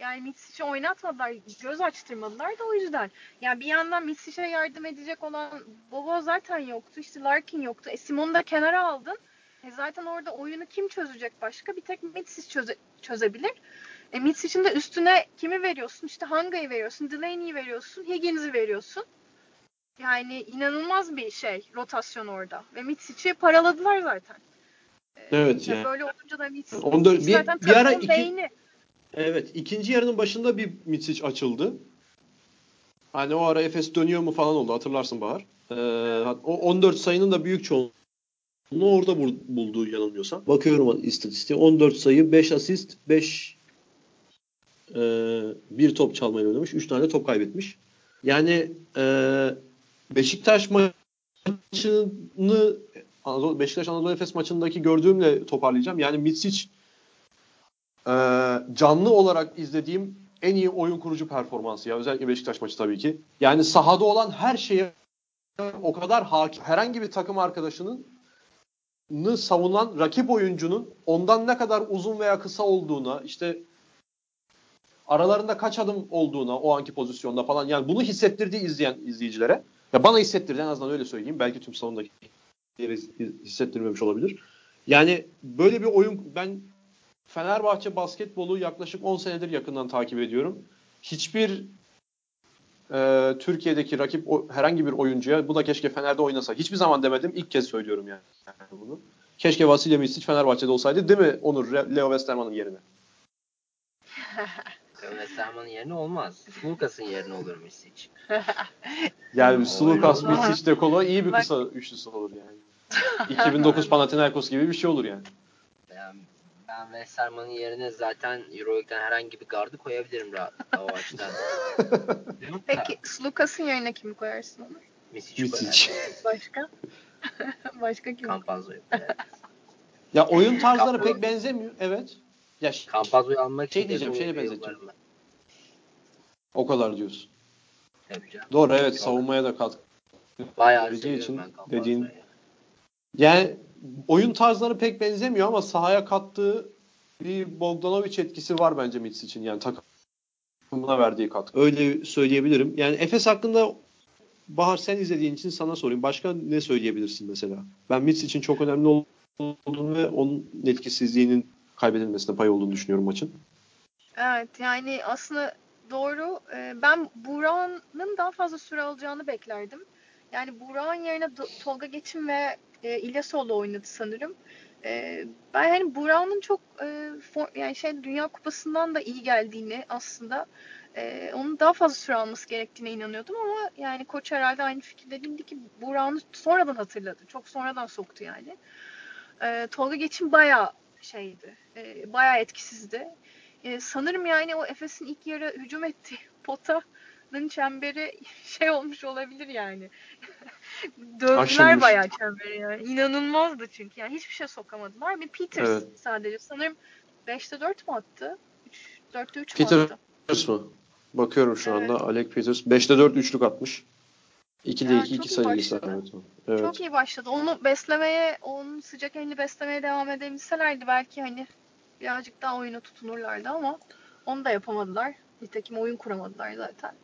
[SPEAKER 2] Yani Mitsic'i oynatmadılar, göz açtırmadılar da o yüzden. Yani bir yandan Mitsic'e yardım edecek olan Bobo zaten yoktu. İşte Larkin yoktu. E Simon'u da kenara aldın. E zaten orada oyunu kim çözecek başka? Bir tek Mitsic çöze, çözebilir. E Mitsic'in de üstüne kimi veriyorsun? İşte Hanga'yı veriyorsun, Delaney'i veriyorsun, Higgins'i veriyorsun. Yani inanılmaz bir şey rotasyon orada. Ve Mitsic'i paraladılar zaten.
[SPEAKER 1] Evet yani.
[SPEAKER 2] Böyle olunca da Mitsic,
[SPEAKER 1] 14, bir, zaten bir ara iki, beyni. Evet ikinci yarının başında bir Mitsic açıldı. Hani o ara Efes dönüyor mu falan oldu hatırlarsın Bahar. Ee, o 14 sayının da büyük çoğunluğu orada bulduğu yanılmıyorsam. Bakıyorum istatistiğe 14 sayı 5 asist 5 e, bir top çalmayı oynamış. 3 tane top kaybetmiş. Yani e, Beşiktaş maçını Beşiktaş Anadolu Efes maçındaki gördüğümle toparlayacağım. Yani Mitsic e, canlı olarak izlediğim en iyi oyun kurucu performansı ya. Özellikle Beşiktaş maçı tabii ki. Yani sahada olan her şeye o kadar hakim. Herhangi bir takım arkadaşının savunan rakip oyuncunun ondan ne kadar uzun veya kısa olduğuna, işte aralarında kaç adım olduğuna o anki pozisyonda falan yani bunu hissettirdiği izleyen izleyicilere ya bana hissettirdi en azından öyle söyleyeyim. Belki tüm salondaki hissettirmemiş olabilir. Yani böyle bir oyun ben Fenerbahçe basketbolu yaklaşık 10 senedir yakından takip ediyorum. Hiçbir e, Türkiye'deki rakip o, herhangi bir oyuncuya bu da keşke Fener'de oynasa. Hiçbir zaman demedim. İlk kez söylüyorum yani, yani bunu. Keşke Vasilya Misic Fenerbahçe'de olsaydı değil mi Onur Leo Westerman'ın yerine? (laughs)
[SPEAKER 3] Westerman'ın yerine olmaz. Lucas'ın yerine olur Misic. (laughs)
[SPEAKER 1] yani Sulukas, Misic, Dekolo iyi bir kısa üçlüsü olur yani. 2009 Panathinaikos gibi bir şey olur yani
[SPEAKER 3] ben Westerman'ın yerine zaten Euroleague'den herhangi bir gardı koyabilirim rahatlıkla o açıdan. (laughs)
[SPEAKER 2] Peki Lucas'ın yerine kimi koyarsın onu?
[SPEAKER 3] Misic.
[SPEAKER 1] Misic.
[SPEAKER 2] Başka? (laughs) Başka kim?
[SPEAKER 3] Campazzo'yu. (laughs)
[SPEAKER 1] ya oyun tarzları pek benzemiyor. Evet.
[SPEAKER 3] Ya Campazzo'yu almak
[SPEAKER 1] şey diyeceğim, şeye benzeteceğim.
[SPEAKER 3] Ben.
[SPEAKER 1] O kadar diyorsun.
[SPEAKER 3] Tabii canım.
[SPEAKER 1] Doğru evet savunmaya da katkı.
[SPEAKER 3] Bayağı için dediğin
[SPEAKER 1] yani oyun tarzları pek benzemiyor ama sahaya kattığı bir Bogdanovic etkisi var bence Mitz için. Yani takımına verdiği katkı. Öyle söyleyebilirim. Yani Efes hakkında Bahar sen izlediğin için sana sorayım. Başka ne söyleyebilirsin mesela? Ben Mitz için çok önemli olduğunu ve onun etkisizliğinin kaybedilmesine pay olduğunu düşünüyorum maçın.
[SPEAKER 2] Evet yani aslında doğru. Ee, ben Burak'ın daha fazla süre alacağını beklerdim. Yani Burak'ın yerine Tolga Geçim ve e, İlyasoğlu oynadı sanırım. E, ben hani Burak'ın çok e, for, yani şey Dünya Kupası'ndan da iyi geldiğini aslında e, onun daha fazla süre alması gerektiğine inanıyordum ama yani koç herhalde aynı fikirde değildi ki Burak'ını sonradan hatırladı. Çok sonradan soktu yani. E, Tolga Geçim bayağı şeydi. E, bayağı etkisizdi. E, sanırım yani o Efes'in ilk yarı hücum etti (laughs) potanın çemberi şey olmuş olabilir yani. (laughs) Dövdüler bayağı çemberi yani. İnanılmazdı çünkü. Yani hiçbir şey sokamadılar. Bir Peters evet. sadece. Sanırım 5'te 4 mü attı? 3, 4'te 3
[SPEAKER 1] Peters mü attı? Peters mı? Bakıyorum şu evet. anda. Alec Peters. 5'te 4 üçlük atmış. 2'de
[SPEAKER 2] yani
[SPEAKER 1] 2 2 sayıyı
[SPEAKER 2] evet. Çok iyi başladı. Onu beslemeye, onun sıcak elini beslemeye devam edebilselerdi belki hani birazcık daha oyuna tutunurlardı ama onu da yapamadılar. Nitekim oyun kuramadılar zaten.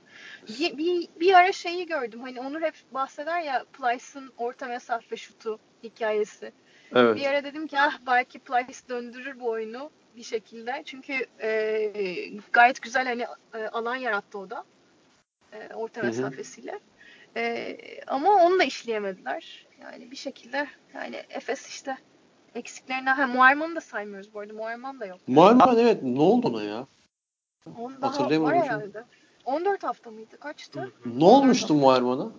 [SPEAKER 2] Bir, bir, bir ara şeyi gördüm. Hani Onur hep bahseder ya Plyce'ın orta mesafe şutu hikayesi. Evet. Bir ara dedim ki ah belki Plyce döndürür bu oyunu bir şekilde. Çünkü e, gayet güzel hani e, alan yarattı o da. E, orta Hı-hı. mesafesiyle. E, ama onu da işleyemediler. Yani bir şekilde yani Efes işte eksiklerinden ha Muayman'ı da saymıyoruz bu arada. Muayman da yok.
[SPEAKER 1] Muayman evet ne oldu ona ya?
[SPEAKER 2] On daha var herhalde. 14 hafta mıydı? Kaçtı?
[SPEAKER 1] Ne olmuştu Muayman'a?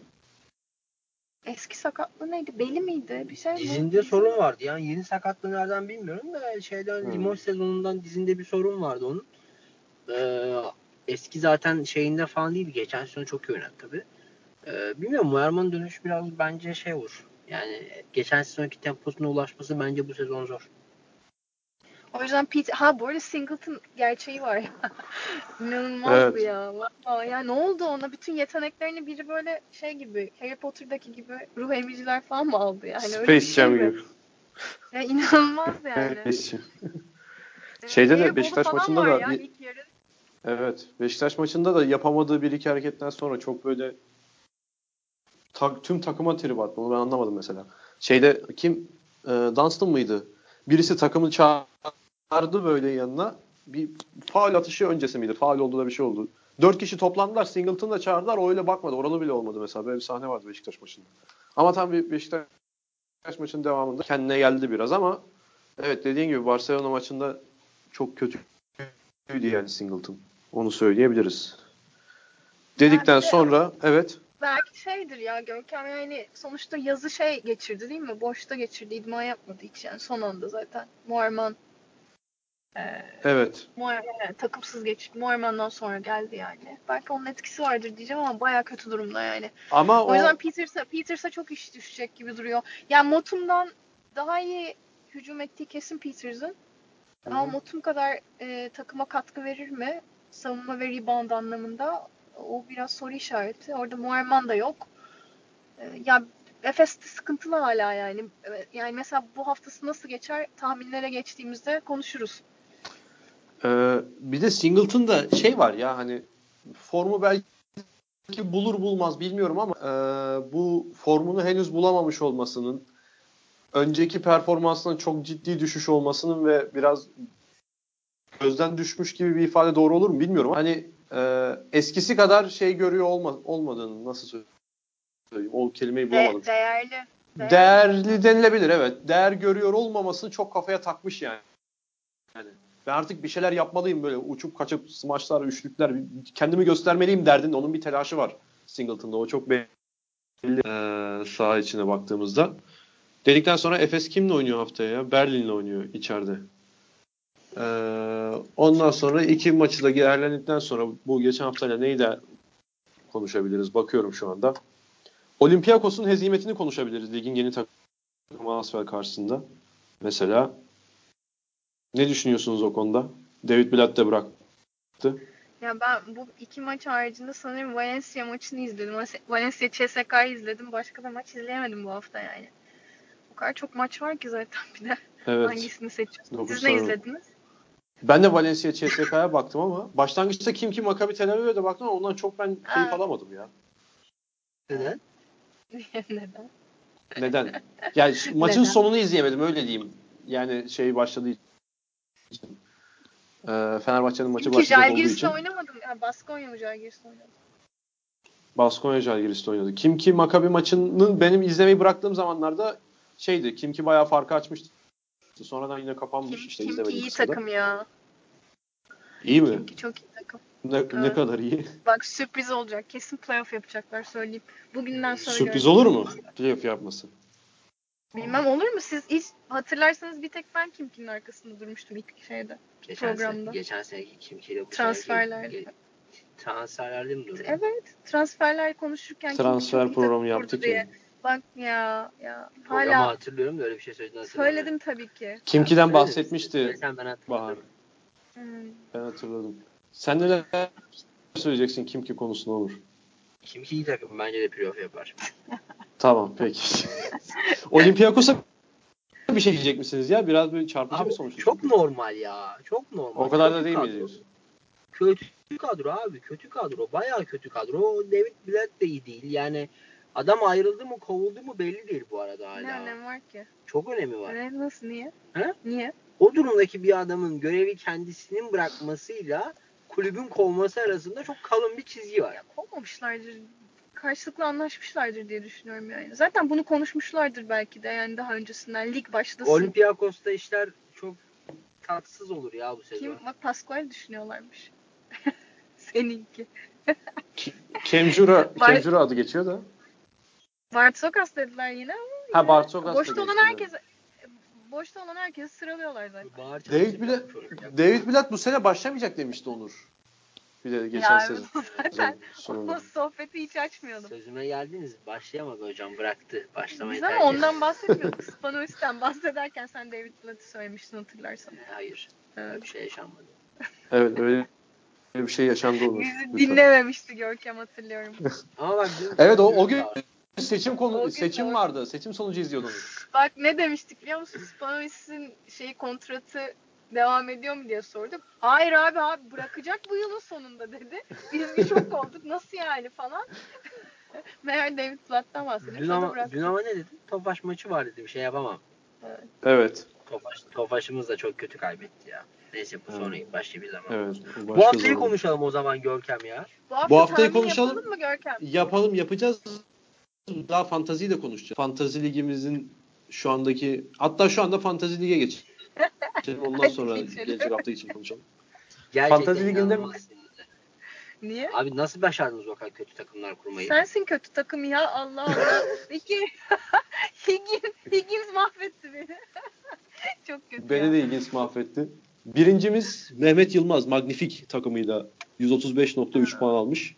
[SPEAKER 2] Eski sakatlığı neydi? Beli miydi? Bir şey
[SPEAKER 3] Dizinde mi? sorun vardı. Yani yeni sakatlığı nereden bilmiyorum da şeyden hmm. limon sezonundan dizinde bir sorun vardı onun. Ee, eski zaten şeyinde falan değildi. Geçen sene çok iyi oynadı tabii. Ee, bilmiyorum Muayman'ın dönüşü biraz bence şey olur. Yani geçen sezonki temposuna ulaşması bence bu sezon zor.
[SPEAKER 2] O yüzden Pete, ha bu arada Singleton gerçeği var ya. (laughs) İnanılmaz evet. ya. Vallahi ya ne oldu ona? Bütün yeteneklerini biri böyle şey gibi, Harry Potter'daki gibi ruh emiciler falan mı aldı yani?
[SPEAKER 1] Space öyle şey Jam gibi.
[SPEAKER 2] Ya inanılmaz (laughs) yani.
[SPEAKER 1] Şeyde de Beşiktaş maçında da ya, Evet. Beşiktaş maçında da yapamadığı bir iki hareketten sonra çok böyle ta, tüm takıma trip attı. Onu ben anlamadım mesela. Şeyde kim e, Dunstan mıydı? Birisi takımı çağırdı böyle yanına. Bir faal atışı öncesi miydi? Faal oldu da bir şey oldu. Dört kişi toplandılar. Singleton'ı da çağırdılar. O öyle bakmadı. Oralı bile olmadı mesela. Böyle bir sahne vardı Beşiktaş maçında. Ama tam bir Beşiktaş maçının devamında kendine geldi biraz ama evet dediğin gibi Barcelona maçında çok kötüydü yani Singleton. Onu söyleyebiliriz. Dedikten sonra evet
[SPEAKER 2] belki şeydir ya Görkem yani sonuçta yazı şey geçirdi değil mi? Boşta geçirdi. idman yapmadı hiç yani son anda zaten. Muarman Ee,
[SPEAKER 1] evet.
[SPEAKER 2] Moerman takımsız geçti. Moerman'dan sonra geldi yani. Belki onun etkisi vardır diyeceğim ama baya kötü durumda yani.
[SPEAKER 1] Ama
[SPEAKER 2] o yüzden Peters'a Peters'a çok iş düşecek gibi duruyor. Yani Motum'dan daha iyi hücum ettiği kesin Peters'ın. Ama Motum kadar e, takıma katkı verir mi? Savunma ve rebound anlamında o biraz soru işareti. Orada Moerman da yok. E, ya Efes'te sıkıntılı hala yani. Yani mesela bu haftası nasıl geçer tahminlere geçtiğimizde konuşuruz.
[SPEAKER 1] Ee, bir de Singleton'da şey var ya hani formu belki bulur bulmaz bilmiyorum ama e, bu formunu henüz bulamamış olmasının önceki performansının çok ciddi düşüş olmasının ve biraz gözden düşmüş gibi bir ifade doğru olur mu bilmiyorum. Hani e, eskisi kadar şey görüyor olma, olmadığını nasıl söyleyeyim o kelimeyi bulamadım.
[SPEAKER 2] De- değerli.
[SPEAKER 1] değerli. Değerli denilebilir evet. Değer görüyor olmamasını çok kafaya takmış yani. Yani ben artık bir şeyler yapmalıyım böyle uçup kaçıp smaçlar, üçlükler kendimi göstermeliyim derdin. Onun bir telaşı var Singleton'da. O çok belli ee, saha içine baktığımızda. Dedikten sonra Efes kimle oynuyor haftaya ya? Berlin'le oynuyor içeride. Ee, ondan sonra iki maçı da değerlendikten sonra bu geçen haftayla neyi de konuşabiliriz. Bakıyorum şu anda. Olympiakos'un hezimetini konuşabiliriz ligin yeni takımı Asfel karşısında. Mesela ne düşünüyorsunuz o konuda? David Blatt da bıraktı.
[SPEAKER 2] Ya ben bu iki maç haricinde sanırım Valencia maçını izledim. Valencia CSK'yı izledim. Başka da maç izleyemedim bu hafta yani. O kadar çok maç var ki zaten bir de. Evet. Hangisini seçiyorsunuz? Siz ne izlediniz?
[SPEAKER 1] Ben de Valencia CSK'ya baktım ama başlangıçta kim kim Maccabi Tel Aviv'e de baktım ama ondan çok ben keyif ha. alamadım ya.
[SPEAKER 3] Neden? (laughs)
[SPEAKER 2] Neden?
[SPEAKER 1] Neden? Yani maçın Neden? sonunu izleyemedim öyle diyeyim. Yani şey başladığı için. Ee, Fenerbahçe'nin maçı Çünkü başlayacak olduğu için.
[SPEAKER 2] oynamadım. Ya, Baskonya mı Jalgiris'te oynadı?
[SPEAKER 1] Baskonya Jalgiris'te oynadı. Kim ki Maccabi maçının benim izlemeyi bıraktığım zamanlarda şeydi. Kim ki bayağı farkı açmıştı. Sonradan yine kapanmış. Kim, işte
[SPEAKER 2] Kim ki iyi kısada. takım ya.
[SPEAKER 1] İyi mi?
[SPEAKER 2] Kim ki çok iyi takım.
[SPEAKER 1] Ne, evet. ne kadar iyi?
[SPEAKER 2] Bak sürpriz olacak. Kesin playoff yapacaklar söyleyeyim. Bugünden sonra
[SPEAKER 1] Sürpriz olur mu? Playoff yapması.
[SPEAKER 2] Bilmem olur mu? Siz hiç hatırlarsanız bir tek ben Kimki'nin arkasında durmuştum ilk şeyde.
[SPEAKER 3] Geçen programda. Sene, geçen seneki Kimki'yle bu
[SPEAKER 2] Transferlerde. Seneki,
[SPEAKER 3] transferlerde mi durdun?
[SPEAKER 2] Evet. Transferler konuşurken
[SPEAKER 1] Transfer programı yaptık ya.
[SPEAKER 2] Bak ya ya.
[SPEAKER 3] Hala Programı hatırlıyorum da öyle bir şey söyledin
[SPEAKER 2] Söyledim tabii ki.
[SPEAKER 1] Kimki'den bahsetmişti.
[SPEAKER 3] Sen ben hatırladım.
[SPEAKER 1] Hmm. Ben hatırladım. Sen neler söyleyeceksin Kimki konusunda olur?
[SPEAKER 3] Kimki iyi takım. Bence de playoff yapar. (laughs)
[SPEAKER 1] tamam peki. (laughs) Olympiakos'a bir şey diyecek misiniz ya? Biraz böyle çarpıcı
[SPEAKER 3] abi,
[SPEAKER 1] bir sonuç.
[SPEAKER 3] Çok çünkü. normal ya. Çok normal.
[SPEAKER 1] O kadar kötü da değil mi diyorsun?
[SPEAKER 3] Kötü kadro abi. Kötü kadro. Bayağı kötü kadro. David Blatt de iyi değil. Yani adam ayrıldı mı kovuldu mu belli değil bu arada hala.
[SPEAKER 2] Ne önemi var ki?
[SPEAKER 3] Çok önemi var.
[SPEAKER 2] Nasıl niye?
[SPEAKER 3] He?
[SPEAKER 2] Niye?
[SPEAKER 3] O durumdaki bir adamın görevi kendisinin bırakmasıyla kulübün kovması arasında çok kalın bir çizgi var. Ya,
[SPEAKER 2] kovmamışlardır karşılıklı anlaşmışlardır diye düşünüyorum yani. Zaten bunu konuşmuşlardır belki de yani daha öncesinden lig başlasın.
[SPEAKER 3] Olimpiyakos'ta işler çok tatsız olur ya bu sezon.
[SPEAKER 2] Kim? Bak Pascual düşünüyorlarmış. (laughs) Seninki.
[SPEAKER 1] Kemjura, (laughs) Kemjura adı geçiyor da.
[SPEAKER 2] Bartsokas dediler yine ama.
[SPEAKER 1] Ha Bartsokas
[SPEAKER 2] Boşta olan herkes boşta olan herkesi sıralıyorlar zaten.
[SPEAKER 1] David Blatt, David Blatt bu sene başlamayacak demişti Onur. Bir de geçen
[SPEAKER 2] ya, sezon. (laughs) Zaten o sohbeti hiç açmıyordum.
[SPEAKER 3] Sözüme geldiniz. Başlayamadı hocam. Bıraktı. Başlamayı
[SPEAKER 2] Biz ama ondan bahsetmiyorduk. (laughs) Spanois'ten bahsederken sen David Blatt'ı söylemiştin hatırlarsan.
[SPEAKER 3] Hayır. Evet. Öyle bir şey yaşanmadı.
[SPEAKER 1] evet öyle bir şey yaşandı olur.
[SPEAKER 2] Bizi dinlememişti Görkem hatırlıyorum. (laughs)
[SPEAKER 3] ama bak.
[SPEAKER 1] Evet o, o gün seçim konu seçim o... vardı. Seçim sonucu izliyordum.
[SPEAKER 2] Bak ne demiştik biliyor musun? Spanois'in şey kontratı devam ediyor mu diye sorduk. Hayır abi abi bırakacak bu yılın sonunda dedi. Biz bir şok olduk. Nasıl yani falan. (laughs) Meğer David Platt'tan bahsediyor.
[SPEAKER 3] Dün ama, dün ama ne dedi? Tofaş maçı var dedi. Bir şey yapamam.
[SPEAKER 1] Evet. evet.
[SPEAKER 3] Tofaş, Tofaş'ımız da çok kötü kaybetti ya. Neyse bu sonra evet. başka bir zaman.
[SPEAKER 1] Evet,
[SPEAKER 3] bu, bu haftayı zaman. konuşalım o zaman Görkem ya.
[SPEAKER 2] Bu, hafta bu haftayı konuşalım. Yapalım mı Görkem?
[SPEAKER 1] Yapalım yapacağız. Daha fantaziyi de konuşacağız. Fantazi ligimizin şu andaki hatta şu anda fantazi lige geç. Ondan sonra gelecek hafta için konuşalım.
[SPEAKER 3] Gerçekten Fantazi liginde
[SPEAKER 2] mi? Niye?
[SPEAKER 3] Abi nasıl başardınız o kadar kötü takımlar kurmayı?
[SPEAKER 2] Sensin kötü takım ya Allah Allah. (laughs) Peki Higgins, Higgins mahvetti beni. (laughs) Çok kötü
[SPEAKER 1] Beni
[SPEAKER 2] ya.
[SPEAKER 1] de Higgins mahvetti. Birincimiz Mehmet Yılmaz Magnifik takımıyla 135.3 puan almış.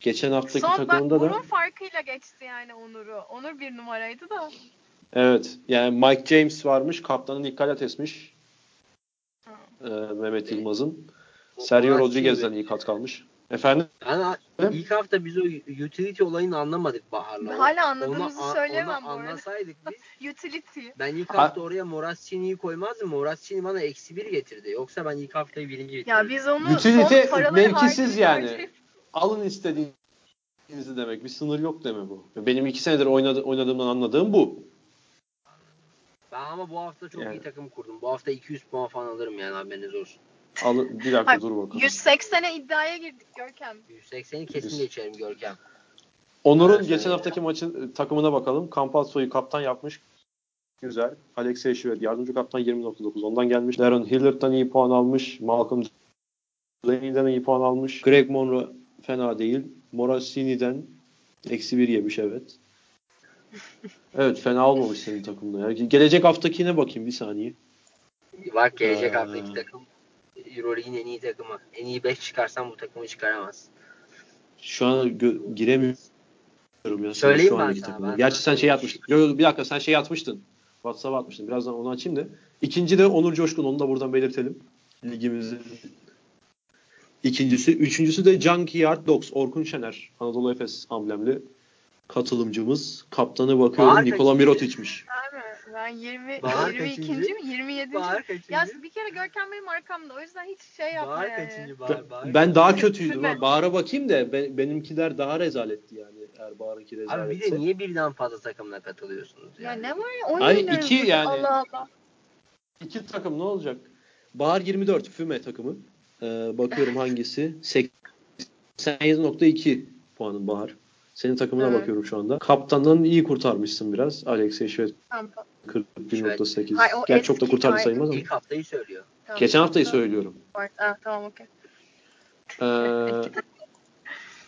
[SPEAKER 1] Geçen haftaki
[SPEAKER 2] Son,
[SPEAKER 1] takımında
[SPEAKER 2] bak,
[SPEAKER 1] da
[SPEAKER 2] Onur farkıyla geçti yani Onur'u. Onur bir numaraydı da.
[SPEAKER 1] Evet. Yani Mike James varmış. Kaptanın ilk etmiş. Ee, Mehmet Yılmaz'ın. Sergio Rodriguez'den iyi kat kalmış. Efendim?
[SPEAKER 3] Yani ilk hafta biz o utility olayını anlamadık Bahar'la.
[SPEAKER 2] Hala anladığımızı onu
[SPEAKER 3] bu arada. anlasaydık biz. (laughs)
[SPEAKER 2] utility.
[SPEAKER 3] Ben ilk hafta ha. oraya Moraschini'yi koymazdım. Moraschini bana eksi bir getirdi. Yoksa ben ilk haftayı birinci bitirdim.
[SPEAKER 2] Ya biz onu
[SPEAKER 1] utility mevkisiz yani. Alın istediğinizi demek. Bir sınır yok deme bu. Benim iki senedir oynadı, oynadığımdan anladığım bu.
[SPEAKER 3] Ama bu hafta çok yani. iyi takım kurdum. Bu hafta 200 puan falan alırım yani haberiniz olsun.
[SPEAKER 1] Al, bir dakika dur bakalım.
[SPEAKER 2] 180'e iddiaya girdik Görkem.
[SPEAKER 3] 180'i kesin geçerim Görkem.
[SPEAKER 1] Onur'un evet, geçen haftaki maçın e, takımına bakalım. Campazzo'yu kaptan yapmış. Güzel. Alexey Şivet yardımcı kaptan 20.9 ondan gelmiş. Darren Hilliard'dan iyi puan almış. Malcolm Delaney'den iyi puan almış. Greg Monroe fena değil. Morasini'den eksi bir yemiş evet. Evet fena olmamış senin takımda. Ya. Gelecek haftakine bakayım bir saniye.
[SPEAKER 3] Bak gelecek ee... haftaki takım Euroleague'in en iyi takımı. En iyi 5 çıkarsan bu takımı çıkaramaz.
[SPEAKER 1] Şu an gö- giremiyorum
[SPEAKER 3] ya. Söyleyeyim şu ben
[SPEAKER 1] sana. Ben Gerçi sen şey atmıştın. Yok yok bir dakika sen şey atmıştın. WhatsApp'a atmıştın. Birazdan onu açayım da. İkinci de Onur Coşkun. Onu da buradan belirtelim. Ligimizin ikincisi. Üçüncüsü de Junkyard Dogs. Orkun Şener. Anadolu Efes amblemli katılımcımız. Kaptanı bakıyorum Nikola Mirotic'miş.
[SPEAKER 2] Ben 20 Bahar 22. mi? 27. Bahar kaçıncı? Ya bir kere Görkem benim arkamda. O yüzden hiç şey yapma
[SPEAKER 3] Bahar
[SPEAKER 2] yani.
[SPEAKER 3] kaçıncı? Bahar, Bahar
[SPEAKER 1] ben daha kötüydüm. ha. Bahar'a bakayım da ben, benimkiler daha rezaletti yani. Eğer Bahar'ınki rezaletse.
[SPEAKER 3] Abi bir de niye birden fazla takımla katılıyorsunuz?
[SPEAKER 2] Yani? Ya ne var ya? Oyun Ay
[SPEAKER 1] iki yani.
[SPEAKER 2] Allah Allah.
[SPEAKER 1] İki takım ne olacak? Bahar 24 Füme takımı. Ee, bakıyorum hangisi? 87.2 puanın Bahar. Senin takımına evet. bakıyorum şu anda. Kaptandan iyi kurtarmışsın biraz. Alexey Şvet 41.8. Gerçi çok da kurtardı sayılmaz ama.
[SPEAKER 3] İlk haftayı söylüyor.
[SPEAKER 1] Tamam. Geçen haftayı tamam. söylüyorum.
[SPEAKER 2] Ah, tamam okey.
[SPEAKER 1] Ee,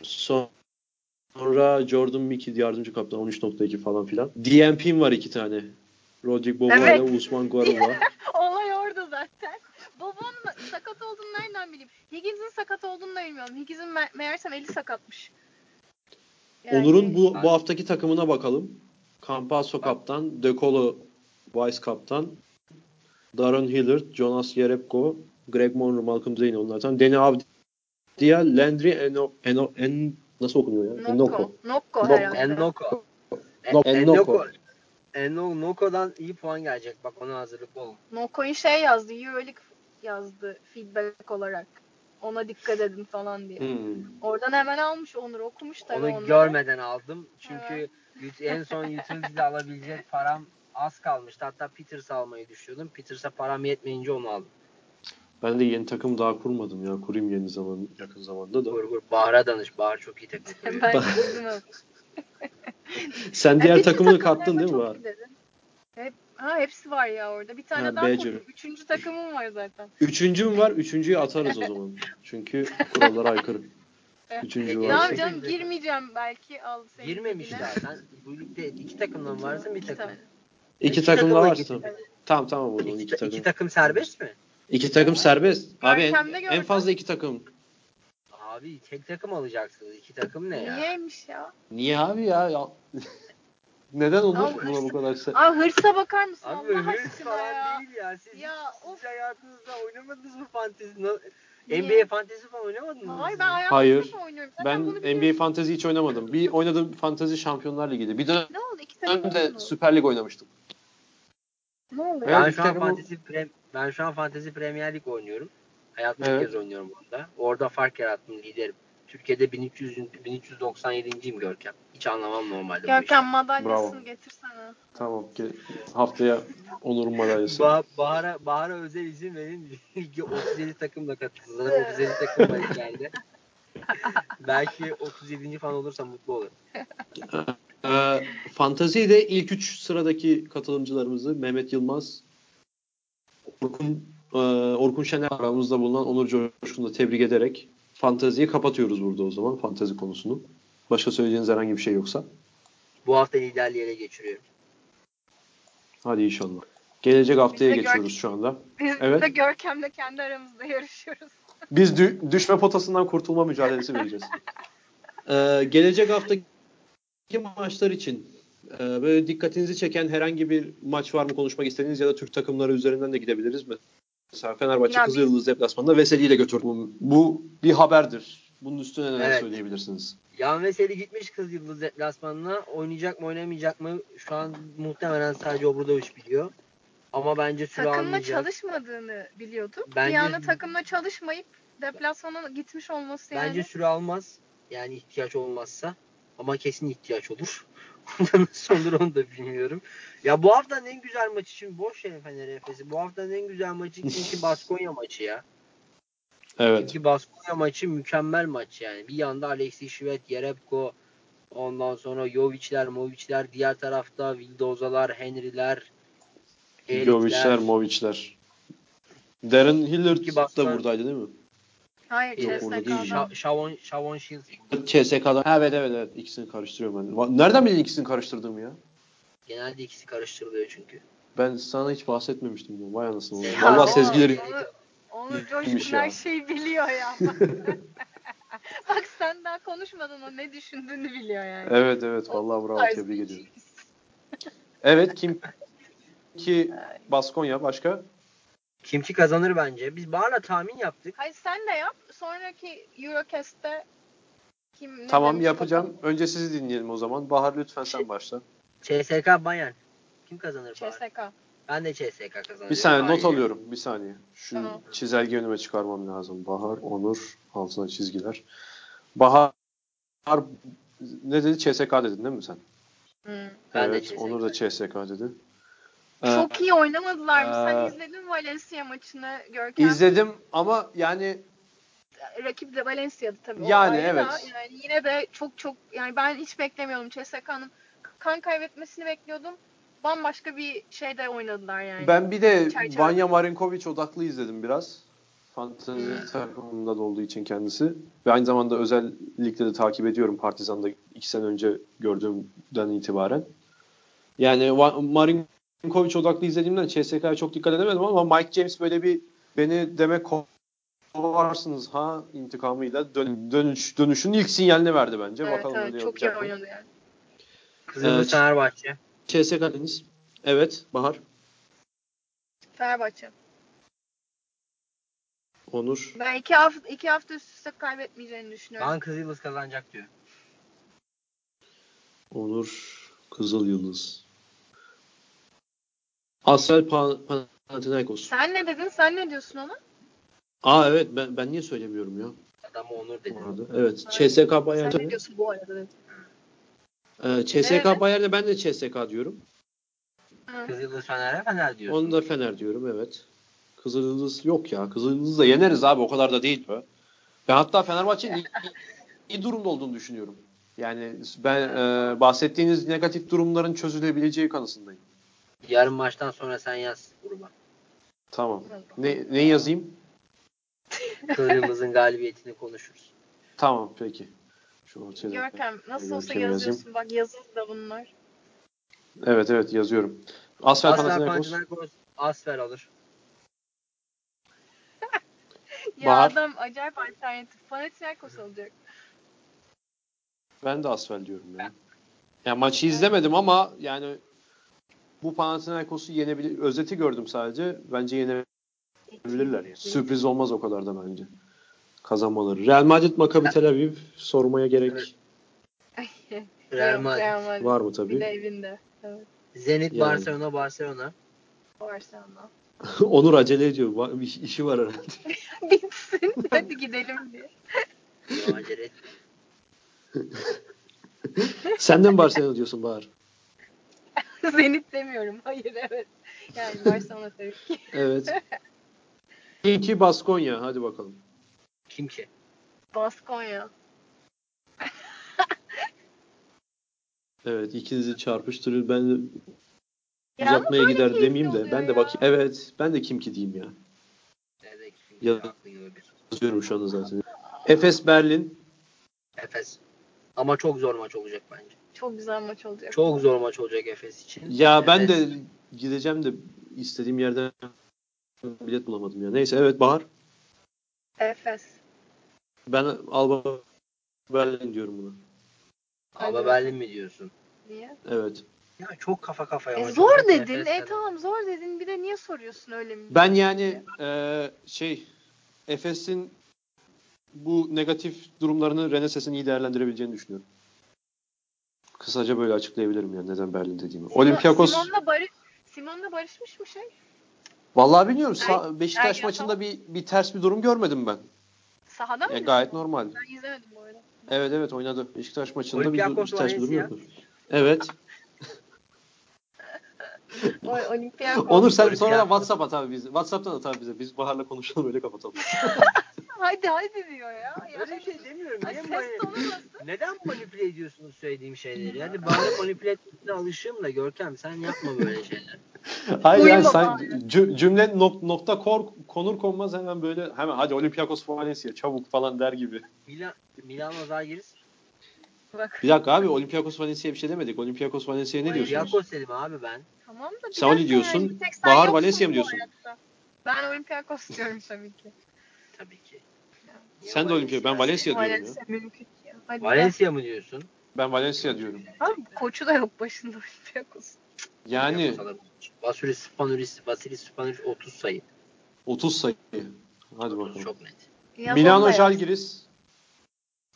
[SPEAKER 1] sonra Jordan Mickey yardımcı kaptan 13.2 falan filan. DMP'm var iki tane. Rodrik Bobo evet. ile Usman Guarova. (laughs)
[SPEAKER 2] Olay orada zaten. Bobo'nun sakat olduğunu nereden bileyim? Higgins'in sakat olduğunu da bilmiyorum. Higgins'in me- meğersem eli sakatmış.
[SPEAKER 1] Yani... Onur'un bu, bu haftaki takımına bakalım. Campasso kaptan, De Colo vice kaptan, Darren Hillard, Jonas Jerebko, Greg Monroe, Malcolm Zane onlardan. Danny Avdia, Landry Eno, Eno, En, nasıl okunuyor ya?
[SPEAKER 2] Enoko. Noko herhalde.
[SPEAKER 3] Enoko. Enoko. Enoko. Noko'dan iyi puan gelecek. Bak ona hazırlıklı olun.
[SPEAKER 2] Noko'yu şey yazdı. Euroleague yazdı feedback olarak ona dikkat edin falan diye. Hmm. Oradan hemen almış Onur okumuş tabii
[SPEAKER 3] Onu onları. görmeden aldım. Çünkü evet. en son utility'de alabilecek param az kalmıştı. Hatta Peters almayı düşünüyordum. Peters'a param yetmeyince onu aldım.
[SPEAKER 1] Ben de yeni takım daha kurmadım ya. Kurayım yeni zaman yakın zamanda da.
[SPEAKER 3] Kur kur. Bahar'a danış. Bahar çok iyi takım (laughs) kuruyor. ben (laughs)
[SPEAKER 1] Sen diğer takımını kattın değil mi Bahar?
[SPEAKER 2] Hep, ha hepsi var ya orada. Bir tane ha, daha Badger. kurdum. Üçüncü takımım var zaten.
[SPEAKER 1] Üçüncü mü var? Üçüncüyü atarız o zaman. Çünkü kurallara aykırı. Üçüncü var.
[SPEAKER 2] Tamam canım girmeyeceğim belki al
[SPEAKER 3] seni. Girmemiş. Sen bu ligde iki takımdan varsın bir takım. Tane.
[SPEAKER 1] İki, iki takım da var. Tamam tamam o zaman iki, iki takım.
[SPEAKER 3] İki takım serbest mi?
[SPEAKER 1] İki takım serbest. Abi en, en fazla iki takım.
[SPEAKER 3] Abi tek takım alacaksınız. İki takım ne ya?
[SPEAKER 2] Niyeymiş ya?
[SPEAKER 1] Niye abi ya? ya. (laughs) Neden olur Abi, buna bu kadar şey?
[SPEAKER 2] Abi hırsa bakar mısın
[SPEAKER 3] Abi Allah hırs falan ya. değil ya. Siz ya, hiç, hayatınızda oynamadınız mı fantezi? NBA fantezi falan oynamadınız mı?
[SPEAKER 2] Hayır ben
[SPEAKER 1] Hayır. oynuyorum. ben NBA fantezi hiç oynamadım. Bir oynadığım fantezi şampiyonlar ligiydi. Bir dönem ne oldu? İki de Süper Lig oynamıştım.
[SPEAKER 2] Ne oldu?
[SPEAKER 3] Ben şu an fantezi prem ben şu an fantezi Premier Lig oynuyorum. Hayatımda evet. kez oynuyorum orada. Orada fark yarattım liderim. Türkiye'de 1300 1397.yim Görkem. Hiç anlamam normalde.
[SPEAKER 2] Görkem madalyasını Bravo. getirsene.
[SPEAKER 1] Tamam. Haftaya Onur'un madalyası.
[SPEAKER 3] Ba Bahar'a, Bahar'a özel izin verin. (laughs) 37 takımla katılsın. Zaten 37 takım var içeride. Belki 37. falan olursa mutlu olurum.
[SPEAKER 1] Ee, Fantazi'de ilk 3 sıradaki katılımcılarımızı Mehmet Yılmaz, Orkun, e, Orkun Şener aramızda bulunan Onur Coşkun'u tebrik ederek Fantazi'yi kapatıyoruz burada o zaman. Fantazi konusunu. Başka söyleyeceğiniz herhangi bir şey yoksa.
[SPEAKER 3] Bu hafta liderliğe geçiriyorum.
[SPEAKER 1] Hadi inşallah. Gelecek haftaya geçiyoruz şu anda.
[SPEAKER 2] Biz evet. de Görkem'le kendi aramızda yarışıyoruz. (laughs)
[SPEAKER 1] Biz dü- düşme potasından kurtulma mücadelesi vereceğiz. (laughs) ee, gelecek haftaki maçlar için e, böyle dikkatinizi çeken herhangi bir maç var mı konuşmak istediğiniz ya da Türk takımları üzerinden de gidebiliriz mi? Mesela Fenerbahçe ya Kızılyıldız deplasmanında Veseli ile götürdü. Bu, bu bir haberdir. Bunun üstüne neler evet. söyleyebilirsiniz?
[SPEAKER 3] Yan Veseli gitmiş Kızılyıldız deplasmanına. Oynayacak mı oynamayacak mı? Şu an muhtemelen sadece Obradoviç biliyor. Ama bence süre
[SPEAKER 2] takımla
[SPEAKER 3] almayacak.
[SPEAKER 2] çalışmadığını biliyordum. Bence, bir anda takımla çalışmayıp deplasmana gitmiş olması
[SPEAKER 3] yani. Bence süre almaz. Yani ihtiyaç olmazsa. Ama kesin ihtiyaç olur. Nasıl olur onu da bilmiyorum. Ya bu haftanın en güzel maçı için boş verin Fener Efes'i. Bu haftanın en güzel maçı (laughs) çünkü Baskonya maçı ya.
[SPEAKER 1] Evet.
[SPEAKER 3] Çünkü Baskonya maçı mükemmel maç yani. Bir yanda Alexis Şivet, Yerebko, ondan sonra Jovic'ler, Movic'ler, diğer tarafta Vildozalar, Henry'ler,
[SPEAKER 1] Jovic'ler, Movic'ler. Darren Hillard da buradaydı değil mi?
[SPEAKER 2] Hayır, Yok orada değil.
[SPEAKER 3] Şavon, Şavon Shields.
[SPEAKER 1] CSK'dan. Ha, evet evet evet. İkisini karıştırıyorum ben. Nereden bildin ikisini karıştırdığımı ya?
[SPEAKER 3] Genelde ikisi karıştırılıyor çünkü.
[SPEAKER 1] Ben sana hiç bahsetmemiştim. Ya. Vay anasını. Valla sezgileri...
[SPEAKER 2] Onu, onu Coşkun her şeyi biliyor ya. (laughs) Bak sen daha konuşmadan o ne düşündüğünü biliyor yani.
[SPEAKER 1] Evet evet. Vallahi bravo. Tebrik ediyorum. Evet kim ki Baskonya başka?
[SPEAKER 3] Kim ki kazanır bence. Biz Bahar'la tahmin yaptık.
[SPEAKER 2] Hayır sen de yap. Sonraki Eurocast'te kim
[SPEAKER 1] Tamam yapacağım. Bakalım. Önce sizi dinleyelim o zaman. Bahar lütfen sen başla.
[SPEAKER 3] CSK Bayern. Kim kazanır
[SPEAKER 2] Bahar? CSK.
[SPEAKER 3] Ben de CSK kazanıyorum.
[SPEAKER 1] Bir saniye not alıyorum. Bir saniye. Şu tamam. çizelge önüme çıkarmam lazım. Bahar, Onur, altına çizgiler. Bahar ne dedi? CSK dedin değil mi sen?
[SPEAKER 2] Hı,
[SPEAKER 1] evet, Onur da CSK dedi.
[SPEAKER 2] Çok iyi oynamadılar mı? Sen izledin Valencia maçını Görkem?
[SPEAKER 1] İzledim ama yani
[SPEAKER 2] rakip de Valencia'dı tabii.
[SPEAKER 1] Yani evet.
[SPEAKER 2] Da, yani yine de çok çok yani ben hiç beklemiyordum CSK'nın kan kaybetmesini bekliyordum. Bambaşka bir şeyde oynadılar yani.
[SPEAKER 1] Ben bir de Vanya Marinkovic odaklı izledim biraz. Fantasy hmm. takımında da olduğu için kendisi. Ve aynı zamanda özellikle de takip ediyorum Partizan'da iki sene önce gördüğümden itibaren. Yani Marin Kovic odaklı izlediğimden CSK'ya çok dikkat edemedim ama Mike James böyle bir beni demek kovarsınız ha intikamıyla dön, dönüş dönüşün ilk sinyalini verdi bence.
[SPEAKER 2] Evet, Bakalım evet, çok iyi oynadı yani.
[SPEAKER 3] Kızılcık evet. Fenerbahçe.
[SPEAKER 1] CSK dediniz. Evet Bahar.
[SPEAKER 2] Fenerbahçe.
[SPEAKER 1] Onur.
[SPEAKER 2] Ben iki hafta, iki hafta üst üste kaybetmeyeceğini düşünüyorum.
[SPEAKER 3] Ben Kızıl Yıldız kazanacak diyor.
[SPEAKER 1] Onur Kızıl Yıldız. Asfel Panathinaikos.
[SPEAKER 2] Sen ne dedin? Sen ne diyorsun ona?
[SPEAKER 1] Aa evet ben ben niye söylemiyorum ya?
[SPEAKER 3] Adam Onur dedi.
[SPEAKER 1] Evet. CSK Bayern.
[SPEAKER 2] Sen ne diyorsun bu arada?
[SPEAKER 1] Ee, CSK evet. Bayern'e ben de CSK diyorum.
[SPEAKER 3] Kızıldız Fener'e Fener diyorsun.
[SPEAKER 1] Onu da Fener diyorum evet. Kızıldız yok ya. Kızıldız da yeneriz abi o kadar da değil be. Ben hatta Fenerbahçe'nin iyi, iyi durumda olduğunu düşünüyorum. Yani ben e, bahsettiğiniz negatif durumların çözülebileceği kanısındayım.
[SPEAKER 3] Yarın maçtan sonra sen yaz gruba.
[SPEAKER 1] Tamam. Ne, ne yazayım? (laughs)
[SPEAKER 3] Kırmızı'nın galibiyetini konuşuruz.
[SPEAKER 1] Tamam peki.
[SPEAKER 2] Şu ortaya Görkem nasıl olsa yazıyorsun. Yazayım. Bak yazılı da bunlar.
[SPEAKER 1] Evet evet yazıyorum. Asfer,
[SPEAKER 3] Asfer Panathinaikos. Asfer alır. (laughs)
[SPEAKER 2] ya Bahar. adam acayip alternatif. Panathinaikos alacak.
[SPEAKER 1] Ben de Asfer diyorum ya. Ya maçı izlemedim ama yani bu Panathinaikos'u yenebilir. Özeti gördüm sadece. Bence yenebilirler. Yani. Sürpriz olmaz o kadar da bence. Kazanmaları. Real Madrid Maccabi Tel Aviv sormaya gerek (laughs)
[SPEAKER 3] Real Madrid.
[SPEAKER 1] Var mı tabii?
[SPEAKER 2] Bir de evinde. Evet.
[SPEAKER 3] Zenit yani. Barcelona Barcelona.
[SPEAKER 2] Barcelona. (laughs)
[SPEAKER 1] Onur acele ediyor. Bir işi var herhalde. (laughs)
[SPEAKER 2] Bitsin. Hadi gidelim diye.
[SPEAKER 3] Acele
[SPEAKER 1] Sen de mi Barcelona diyorsun Bahar? (laughs)
[SPEAKER 2] Zenit demiyorum. Hayır evet. Yani Barcelona tabii ki. (laughs)
[SPEAKER 1] evet. (laughs) Kim ki Baskonya. Hadi bakalım.
[SPEAKER 3] Kim ki?
[SPEAKER 2] Baskonya.
[SPEAKER 1] evet ikinizi çarpıştırır. Ben de uzatmaya gider demeyeyim de. Ben de ya. bakayım. Evet. Ben de kim ki diyeyim ya. Yazıyorum şu anda zaten. Efes Berlin.
[SPEAKER 3] Efes. Ama çok zor maç olacak bence.
[SPEAKER 2] Çok güzel maç olacak.
[SPEAKER 3] Çok zor maç olacak Efes için.
[SPEAKER 1] Ya Efes. ben de gideceğim de istediğim yerden bilet bulamadım ya. Neyse evet Bahar.
[SPEAKER 2] Efes.
[SPEAKER 1] Ben Alba Berlin diyorum buna.
[SPEAKER 3] Alba Berlin mi diyorsun?
[SPEAKER 2] Niye?
[SPEAKER 1] Evet.
[SPEAKER 3] Ya çok kafa kafaya.
[SPEAKER 2] E, zor dedin.
[SPEAKER 3] Efes'ten.
[SPEAKER 2] E tamam zor dedin. Bir de niye soruyorsun öyle mi?
[SPEAKER 1] Ben yani e, şey Efes'in bu negatif durumlarını Reneses'in iyi değerlendirebileceğini düşünüyorum. Kısaca böyle açıklayabilirim yani neden Berlin dediğimi.
[SPEAKER 2] Simon-
[SPEAKER 1] Olympiakos
[SPEAKER 2] Simon'la, barış, Simon'la barışmış mı şey?
[SPEAKER 1] vallahi bilmiyorum. Sa- Beşiktaş
[SPEAKER 2] ay,
[SPEAKER 1] maçında bir bir ters bir durum görmedim ben.
[SPEAKER 2] Sahada mı?
[SPEAKER 1] E, gayet normal.
[SPEAKER 2] Ben izlemedim bu arada.
[SPEAKER 1] Evet evet oynadı. Beşiktaş maçında bir,
[SPEAKER 3] Olympiakos
[SPEAKER 1] bir ters bir durum
[SPEAKER 3] Valencia.
[SPEAKER 1] yok. Evet.
[SPEAKER 2] O, Olympiakos.
[SPEAKER 1] Onur sen sonra da WhatsApp at abi bize. WhatsApp'tan at abi bize. Biz Bahar'la konuşalım öyle kapatalım. (laughs)
[SPEAKER 2] Hadi hadi diyor ya.
[SPEAKER 3] Öyle bir şey demiyorum. Niye
[SPEAKER 2] ses
[SPEAKER 3] mani-? Neden manipüle ediyorsunuz söylediğim şeyleri? Yani bana manipüle etmekle alışığım da Görkem sen yapma böyle şeyler. (laughs)
[SPEAKER 1] Hayır yani sen
[SPEAKER 2] bari.
[SPEAKER 1] cü- cümle nok- nokta kor, konur konmaz hemen böyle hemen hadi Olympiakos Valencia çabuk falan der gibi.
[SPEAKER 3] Milan, Milano Zalgiris.
[SPEAKER 2] Bak.
[SPEAKER 1] Bir dakika abi Olympiakos Valencia'ya bir şey demedik. Olympiakos Valencia'ya ne diyorsunuz?
[SPEAKER 3] Olympiakos dedim abi ben.
[SPEAKER 2] Tamam da
[SPEAKER 1] Sen öyle diyorsun. Bahar Valencia mı diyorsun?
[SPEAKER 2] Ben Olympiakos diyorum tabii ki.
[SPEAKER 3] Tabii ki.
[SPEAKER 1] Sen de Olympiakos. Ben Valencia diyorum ya.
[SPEAKER 2] Valencia mümkün ya. Hadi
[SPEAKER 3] Valencia mı diyorsun?
[SPEAKER 1] Ben Valencia diyorum.
[SPEAKER 2] ya. Abi koçu da yok başında (laughs) Olympiakos.
[SPEAKER 1] Yani.
[SPEAKER 3] Vasilis Spanulis, Vasilis Spanulis 30 sayı.
[SPEAKER 1] 30 sayı. Hadi bakalım.
[SPEAKER 3] Çok net.
[SPEAKER 2] Yaz
[SPEAKER 1] Milano
[SPEAKER 2] yaz.
[SPEAKER 1] Žalgiris.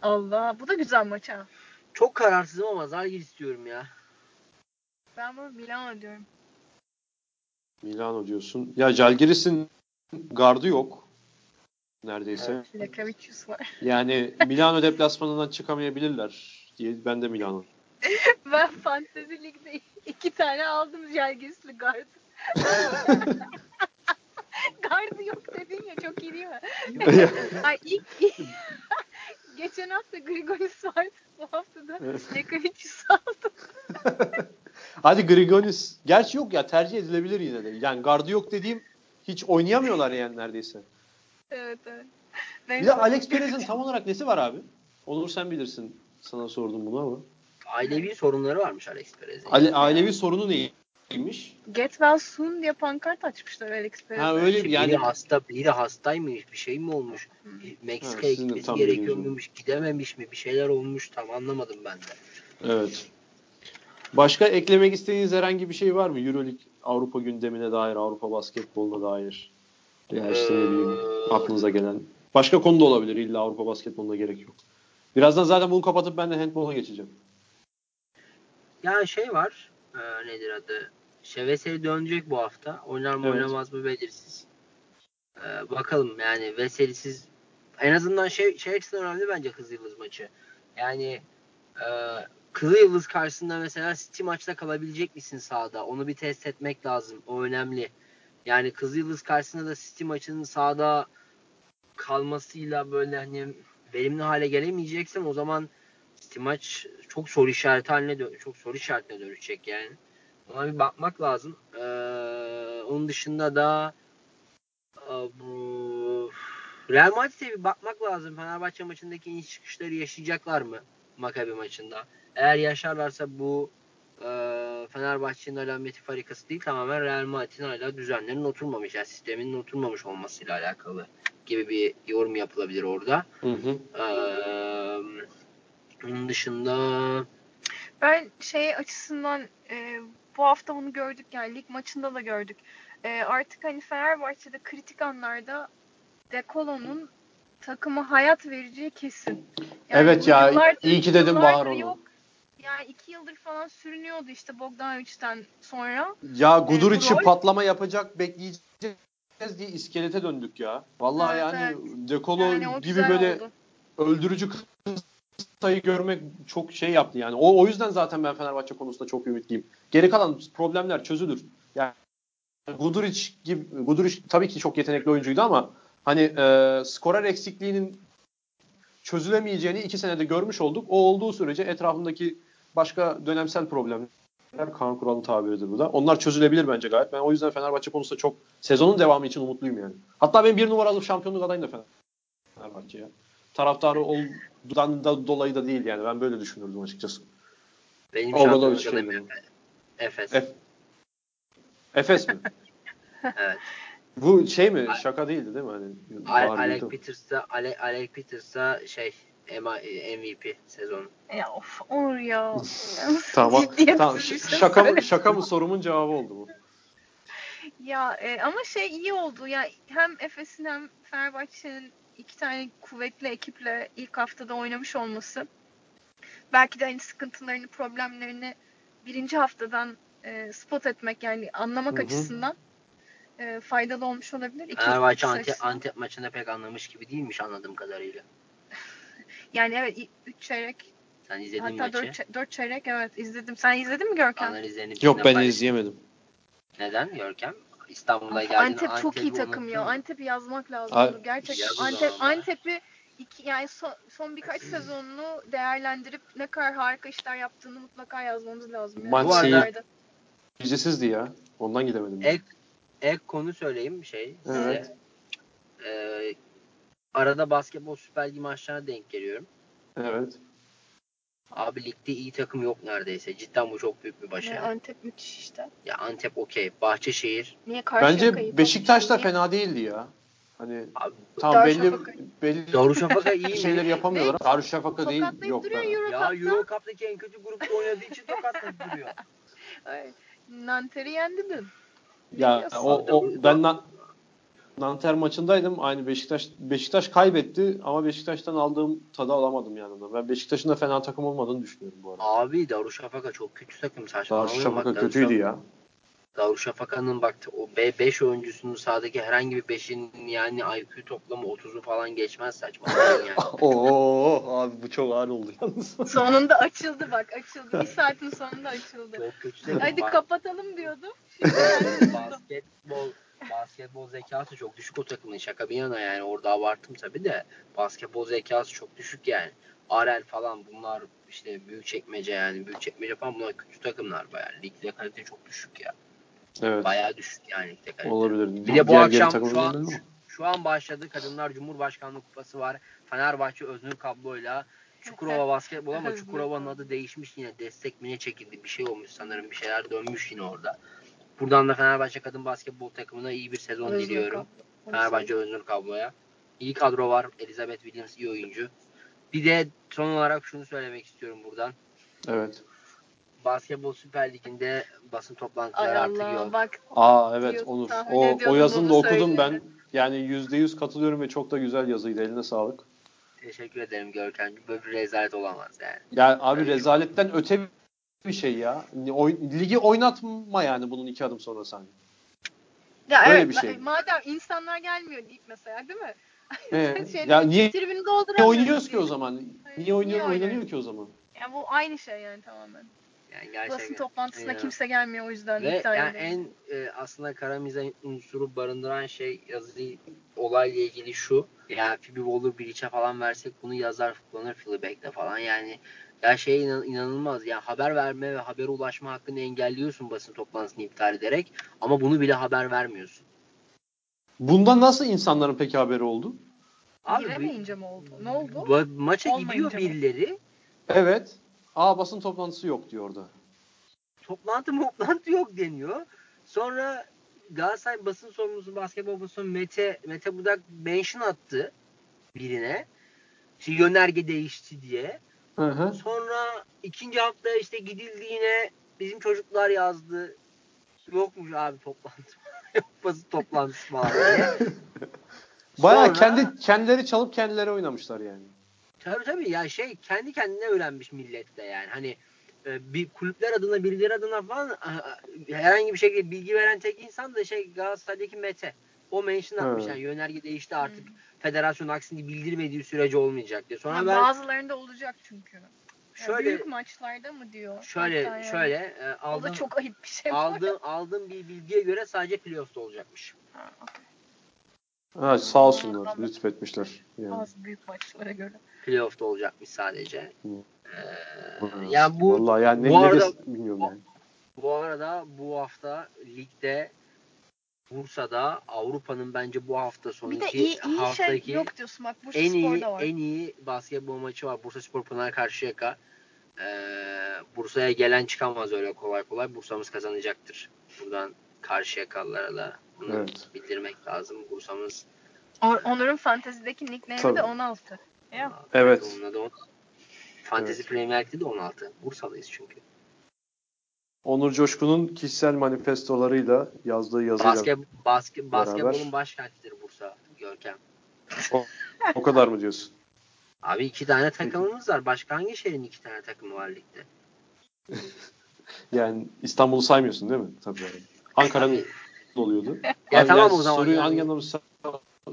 [SPEAKER 2] Allah bu da güzel maç ha.
[SPEAKER 3] Çok kararsızım ama Zalgiris diyorum ya.
[SPEAKER 2] Ben bunu Milano diyorum.
[SPEAKER 1] Milano diyorsun. Ya Žalgiris'in gardı yok. Neredeyse.
[SPEAKER 2] Lekavicius var. (laughs)
[SPEAKER 1] Yani Milano deplasmanından çıkamayabilirler diye ben de Milano. (laughs)
[SPEAKER 2] Ben Fantezi Lig'de iki tane aldım Jalgiris'li gardı. gardı (laughs) yok dedin ya çok iyi değil mi? Ay ilk geçen hafta Grigonis vardı. Bu hafta da. Lekavicius aldım.
[SPEAKER 1] Hadi Grigonis. Gerçi yok ya tercih edilebilir yine de. Yani gardı yok dediğim hiç oynayamıyorlar yani neredeyse. (laughs)
[SPEAKER 2] Evet evet.
[SPEAKER 1] Bir
[SPEAKER 2] Neyse.
[SPEAKER 1] de Alex Perez'in tam olarak nesi var abi? Olur sen bilirsin. Sana sordum bunu ama.
[SPEAKER 3] Ailevi sorunları varmış Alex Perez'in.
[SPEAKER 1] Aile, ailevi sorunu neymiş?
[SPEAKER 2] Get well soon diye pankart açmışlar Alex Perez'e.
[SPEAKER 1] Ha öyle
[SPEAKER 3] İşte
[SPEAKER 1] yani
[SPEAKER 3] biri hasta, biri hastaymış, bir şey mi olmuş?
[SPEAKER 2] Hı.
[SPEAKER 1] Ha,
[SPEAKER 3] Meksika'ya gitmesi gerekiyor muymuş, gidememiş mi? Bir şeyler olmuş, tam anlamadım ben de.
[SPEAKER 1] evet. Başka eklemek istediğiniz herhangi bir şey var mı? Euroleague Avrupa gündemine dair, Avrupa basketboluna dair. Veya işte ne bileyim
[SPEAKER 3] Ee,
[SPEAKER 1] aklınıza gelen. Başka konu da olabilir. İlla Avrupa basketboluna gerek yok. Birazdan zaten bunu kapatıp ben de handbola geçeceğim.
[SPEAKER 3] Ya şey var, e, nedir adı? Şeveseli dönecek bu hafta. Oynar mı
[SPEAKER 1] Evet.
[SPEAKER 3] oynamaz mı belirsiz. E, bakalım yani Veseli'siz en azından şey, şey açısından önemli bence Kızıl Yıldız maçı. Yani e, Kızıl Yıldız karşısında mesela City maçta kalabilecek misin sahada? Onu bir test etmek lazım. O önemli. Yani Kızıl Yıldız karşısında da City maçının sahada kalmasıyla böyle hani verimli hale gelemeyeceksen o zaman City maç çok soru işareti haline çok soru işaretine dönüşecek yani. Ona bir bakmak lazım. Ee, onun dışında da e, bu Real Madrid'e bir bakmak lazım. Fenerbahçe maçındaki iniş çıkışları yaşayacaklar mı Maccabi maçında? Eğer yaşarlarsa bu Fenerbahçe'nin alameti farikası değil tamamen Real Madrid'in hala düzenlerinin oturmamış, yani sisteminin oturmamış olmasıyla alakalı gibi bir yorum yapılabilir orada.
[SPEAKER 1] Hı hı.
[SPEAKER 3] Ee, onun dışında
[SPEAKER 2] Ben şey açısından e, bu hafta bunu gördük yani lig maçında da gördük. E, artık hani Fenerbahçe'de kritik anlarda Dekolo'nun takıma hayat vereceği kesin.
[SPEAKER 1] Evet
[SPEAKER 2] bu
[SPEAKER 1] ya, iyi ki dedim Bahar onu.
[SPEAKER 2] Yok. Yani iki yıldır falan sürünüyordu işte Bogdanovic'ten sonra.
[SPEAKER 1] Ya Guduric'i
[SPEAKER 2] bu rol-
[SPEAKER 1] patlama yapacak bekleyeceğiz diye iskelete döndük ya. Vallahi
[SPEAKER 2] Evet,
[SPEAKER 1] yani Dekolo
[SPEAKER 2] Yani
[SPEAKER 1] gibi böyle
[SPEAKER 2] oldu.
[SPEAKER 1] öldürücü sayı görmek çok şey yaptı yani. O, o yüzden zaten ben Fenerbahçe konusunda çok ümitliyim. Geri kalan problemler çözülür. Yani Guduric gibi Guduric tabii ki çok yetenekli oyuncuydu ama hani e, skorer eksikliğinin çözülemeyeceğini iki senede görmüş olduk. O olduğu sürece etrafındaki başka dönemsel problemler Kaan Kural'ın tabiridir bu da. Onlar çözülebilir bence gayet. Ben o yüzden Fenerbahçe konusunda çok sezonun devamı için umutluyum yani. Hatta benim bir numaralı şampiyonluk adayım da Fenerbahçe ya. Taraftarı olduğundan da dolayı da değil yani. Ben böyle düşünürdüm açıkçası.
[SPEAKER 3] benim şampiyonluk adayım
[SPEAKER 1] geliyor.
[SPEAKER 3] Efes.
[SPEAKER 1] Ef- Efes mi? (laughs)
[SPEAKER 3] evet.
[SPEAKER 1] Bu şey mi? Şaka değildi değil mi? Hani
[SPEAKER 3] Alec Peters'ta Ale, Alec Peters'ta şey MVP sezonu.
[SPEAKER 2] Ya of Onur ya. (laughs)
[SPEAKER 1] tamam. tamam. Şaka mı, şaka mı sorumun cevabı oldu bu.
[SPEAKER 2] Ya e, ama şey iyi oldu. Ya hem Efes'in hem Fenerbahçe'nin iki tane kuvvetli ekiple ilk haftada oynamış olması belki de hani sıkıntılarını, problemlerini birinci haftadan e, spot etmek yani anlamak Hı-hı. açısından e, faydalı olmuş olabilir.
[SPEAKER 3] İki, Fenerbahçe Antep, Antep maçında pek anlamış gibi değilmiş anladığım kadarıyla.
[SPEAKER 2] Yani evet 3 çeyrek
[SPEAKER 3] sen izledin Hatta
[SPEAKER 2] maçı. Hatta 4 çeyrek evet izledim. Sen izledin mi Görkem?
[SPEAKER 1] Yok ben izleyemedim.
[SPEAKER 3] Neden Görkem? İstanbul'a geldin.
[SPEAKER 2] Antep çok iyi takım ya. Antep'i yazmak lazım. Gerçekten Antep Antep'i iki, yani son, son birkaç (clears throat) sezonunu değerlendirip ne kadar harika işler yaptığını mutlaka yazmamız lazım. Yani.
[SPEAKER 1] Maç şeyi ücretsizdi ya. Ondan gidemedim.
[SPEAKER 3] Ek, ek konu söyleyeyim bir şey size. Evet. Ee, arada basketbol Süper Lig maçlarına denk geliyorum.
[SPEAKER 1] Evet.
[SPEAKER 3] Abi ligde iyi takım yok neredeyse. Cidden bu çok büyük bir başarı.
[SPEAKER 2] Ya Antep müthiş işte.
[SPEAKER 3] Ya Antep okey. Bahçeşehir.
[SPEAKER 2] Niye
[SPEAKER 1] Bence Beşiktaş da fena değildi ya. Hani Abi, tam belli belli
[SPEAKER 3] Darüşşafaka iyi (laughs)
[SPEAKER 1] şeyler yapamıyorlar. Darüşşafaka değil yok.
[SPEAKER 2] Duruyor Euro
[SPEAKER 3] ya Euro Cup'taki en kötü grupta oynadığı için tokatlayıp duruyor. (laughs)
[SPEAKER 2] Nanter'i yendi dün.
[SPEAKER 1] Ya o, o ben Nanter maçındaydım. Aynı Beşiktaş Beşiktaş kaybetti ama Beşiktaş'tan aldığım tadı alamadım yanında. Ben Beşiktaş'ın da fena takım olmadığını düşünüyorum bu arada.
[SPEAKER 3] Abi Darüşşafaka çok kötü takım saçma.
[SPEAKER 1] Darüşşafaka kötüydü ya.
[SPEAKER 3] Darüşşafaka'nın bak o 5 oyuncusunun sahadaki herhangi bir 5'in yani IQ toplamı 30'u falan geçmez saçma. yani. (laughs)
[SPEAKER 1] Oo abi bu çok ağır oldu yalnız.
[SPEAKER 2] Sonunda açıldı bak açıldı. Bir saatin sonunda açıldı.
[SPEAKER 3] Çok kötü.
[SPEAKER 2] Hadi bak. kapatalım diyordum. (laughs)
[SPEAKER 3] basketbol basketbol zekası çok düşük o takımın şaka bir yana yani orada abarttım tabi de basketbol zekası çok düşük yani. Arel falan bunlar işte büyük çekmece yani büyük çekmece falan bunlar kötü takımlar bayağı. Ligde kalite çok düşük ya.
[SPEAKER 1] Evet.
[SPEAKER 3] Bayağı düşük yani ligde kalite.
[SPEAKER 1] Olabilir.
[SPEAKER 3] Bir de bu Diğer akşam şu an, şu, şu an başladı Kadınlar Cumhurbaşkanlığı Kupası var. Fenerbahçe Öznur kabloyla Çukurova basketbol ama Çukurova'nın adı değişmiş yine destek mi ne çekildi bir şey olmuş sanırım bir şeyler dönmüş yine orada. Buradan da Fenerbahçe kadın basketbol takımına iyi bir sezon Öznur diliyorum. Kablo. Fenerbahçe Öznur kabloya. İyi kadro var. Elizabeth Williams iyi oyuncu. Bir de son olarak şunu söylemek istiyorum buradan.
[SPEAKER 1] Evet.
[SPEAKER 3] Basketbol Süper Ligi'nde basın toplantıları Ay artık yok.
[SPEAKER 2] Bak,
[SPEAKER 1] Aa evet Onur. O, o yazını da okudum ben. Yani yüzde yüz katılıyorum ve çok da güzel yazıydı. Eline sağlık.
[SPEAKER 3] Teşekkür ederim Görkem. Böyle bir rezalet olamaz yani.
[SPEAKER 1] Yani abi Öyle rezaletten öte bir şey ya. Oy, ligi oynatma yani bunun iki adım sonra sen.
[SPEAKER 2] Ya Öyle evet, bir şey. Madem insanlar gelmiyor deyip mesela değil mi?
[SPEAKER 1] Ee, (laughs) ya niye, niye oynuyoruz ki o zaman? Niye oynuyor, niye oynanıyor ki o zaman?
[SPEAKER 2] Ya bu aynı şey yani tamamen. Yani gerçekten. Basın toplantısına ya. kimse gelmiyor o yüzden.
[SPEAKER 3] Ve yani en e, aslında kara mizah unsuru barındıran şey yazı olayla ilgili şu. Yani Phoebe Waller Breach'e falan versek bunu yazar kullanır Fleabag'de falan. Yani ya şey inan, inanılmaz. Ya haber verme ve habere ulaşma hakkını engelliyorsun basın toplantısını iptal ederek ama bunu bile haber vermiyorsun.
[SPEAKER 1] Bundan nasıl insanların peki haberi oldu?
[SPEAKER 2] Abi, Giremeyince mi oldu? Ne oldu?
[SPEAKER 3] Ma- maça Olmayınca gidiyor mı? birileri.
[SPEAKER 1] Evet. Aa basın toplantısı yok diyor orada.
[SPEAKER 3] Toplantı (laughs) toplantı yok deniyor. Sonra Galatasaray basın sorumlusu basketbol basın Mete Mete Budak mention attı birine. İşte yönerge değişti diye.
[SPEAKER 1] Hı hı.
[SPEAKER 3] Sonra ikinci hafta işte gidildi yine bizim çocuklar yazdı. Yokmuş abi toplantı. (laughs) basın toplantısı diye. (laughs)
[SPEAKER 1] Baya Sonra, kendi kendileri çalıp kendileri oynamışlar yani.
[SPEAKER 3] Tabii tabii ya şey kendi kendine öğrenmiş millette yani. Hani e, bir kulüpler adına birileri adına falan herhangi bir şekilde bilgi veren tek insan da şey Galatasaray'daki Mete. O mention atmış yani yönerge değişti artık. Hmm. Federasyon aksini bildirmediği sürece olmayacak diye. Sonra
[SPEAKER 2] ya
[SPEAKER 3] ben
[SPEAKER 2] bazılarında olacak çünkü. Şöyle, büyük maçlarda mı diyor?
[SPEAKER 3] Şöyle yani. şöyle e, aldım,
[SPEAKER 2] o da çok ayıp bir şey.
[SPEAKER 3] Aldım aldım bir bilgiye göre sadece playoff'ta olacakmış.
[SPEAKER 2] Ha, okay.
[SPEAKER 1] Ha, sağ olsunlar. Lütfetmişler.
[SPEAKER 2] Yani. Bazı büyük maçlara göre.
[SPEAKER 3] Playoff'ta olacakmış sadece. Ee, yani bu
[SPEAKER 1] Vallahi yani ne, bu arada, bilmiyorum yani.
[SPEAKER 3] Bu arada bu hafta ligde Bursa'da Avrupa'nın bence bu hafta sonraki bir de iyi, iyi haftaki şey
[SPEAKER 2] yok diyorsun bak Bursa
[SPEAKER 3] en iyi
[SPEAKER 2] var.
[SPEAKER 3] en iyi basketbol maçı var. Bursa Spor Pınar Karşıyaka. Ee, Bursa'ya gelen çıkamaz öyle kolay kolay. Bursa'mız kazanacaktır. Buradan Karşıyakalılara da Bunu evet. bildirmek lazım. Bursa'mız
[SPEAKER 2] Onur'un fantezideki nickname'i de 16.
[SPEAKER 1] Ya. Evet.
[SPEAKER 3] Onunla da on... Fantezi evet. Premier Lig'de de 16. Bursalıyız çünkü.
[SPEAKER 1] Onur Coşkun'un kişisel manifestolarıyla yazdığı yazıyla
[SPEAKER 3] Basket, basket, basketbolun başkentidir Bursa Görkem.
[SPEAKER 1] O, o kadar mı diyorsun?
[SPEAKER 3] Abi iki tane takımımız var. Başka hangi şehrin iki tane takımı var ligde? (laughs)
[SPEAKER 1] yani İstanbul'u saymıyorsun değil mi? Tabii. Yani. Ankara'nın oluyordu.
[SPEAKER 3] Ya Abi tamam yani o zaman.
[SPEAKER 1] Soruyu yani, hangi anlamda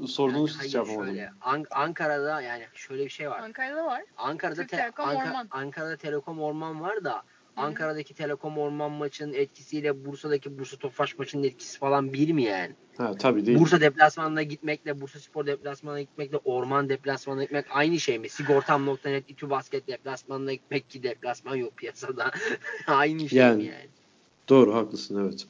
[SPEAKER 1] sorduğunuz hiç
[SPEAKER 3] yapamadım. Şöyle, An- Ankara'da yani şöyle bir şey var.
[SPEAKER 2] Ankara'da var.
[SPEAKER 3] Ankara'da te- Telekom Anka- Orman. Ankara'da Telekom Orman var da Ankara'daki Telekom Orman maçının etkisiyle Bursa'daki Bursa Tofaş maçının etkisi falan bir mi yani?
[SPEAKER 1] Ha, tabii değil.
[SPEAKER 3] Bursa deplasmanına gitmekle Bursa Spor deplasmanına gitmekle Orman deplasmanına gitmek aynı şey mi? Sigortam.net İTÜ Basket deplasmanına gitmek ki deplasman yok piyasada. (laughs) aynı şey yani, mi yani?
[SPEAKER 1] Doğru haklısın evet.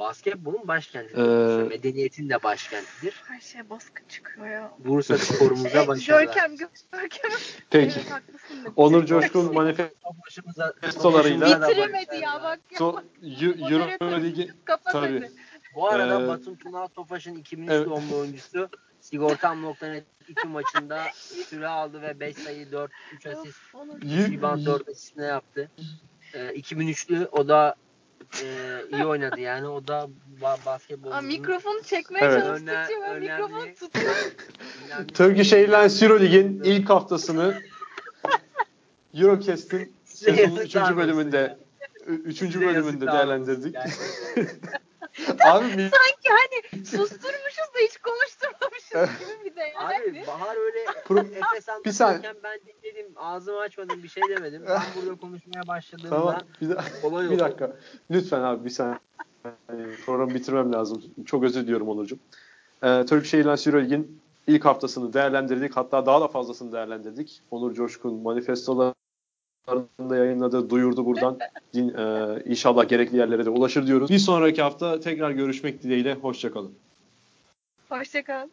[SPEAKER 3] Basketbolun başkentidir. Ee, Medeniyetin de başkentidir.
[SPEAKER 2] Her şey baskı çıkıyor ya.
[SPEAKER 3] Bursa sporumuza (laughs) başarılar.
[SPEAKER 2] Görkem, Görkem.
[SPEAKER 1] Peki. Onur Coşkun manifestolarıyla
[SPEAKER 2] bitiremedi ya bak ya. So,
[SPEAKER 1] Euro Ligi tabii.
[SPEAKER 3] Bu arada ee, Batun Tuna Tofaş'ın 2003 evet. doğumlu oyuncusu Sigortam.net iki maçında süre aldı ve 5 sayı 4 3 asist 3 rebound 4 asist ne yaptı. Ee, 2003'lü o da e, iyi oynadı yani. O da ba- basketbol.
[SPEAKER 2] Aa, mikrofonu çekmeye evet. çalıştıkça ben önemli, mikrofonu tutuyorum.
[SPEAKER 1] Turkish Airlines Eurolig'in ilk haftasını Eurocast'in sezonun 3. bölümünde 3. bölümünde değerlendirdik. (laughs)
[SPEAKER 2] Abi sanki hani susturmuşuz da hiç konuşturmamışız (laughs) bir de yani.
[SPEAKER 3] Abi Bahar öyle (laughs) Efes anlatırken ben dinledim ağzımı açmadım bir şey demedim. Ben burada konuşmaya başladığımda tamam,
[SPEAKER 1] bir, da- olay bir dakika. Lütfen abi bir saniye. Yani programı bitirmem lazım. Çok özür diliyorum Onurcuğum. Ee, Turkish Airlines Euroleague'in ilk haftasını değerlendirdik. Hatta daha da fazlasını değerlendirdik. Onur Coşkun manifestolar da yayınladı, duyurdu buradan. Din, e, inşallah gerekli yerlere de ulaşır diyoruz. Bir sonraki hafta tekrar görüşmek dileğiyle. Hoşçakalın.
[SPEAKER 2] Hoşçakalın.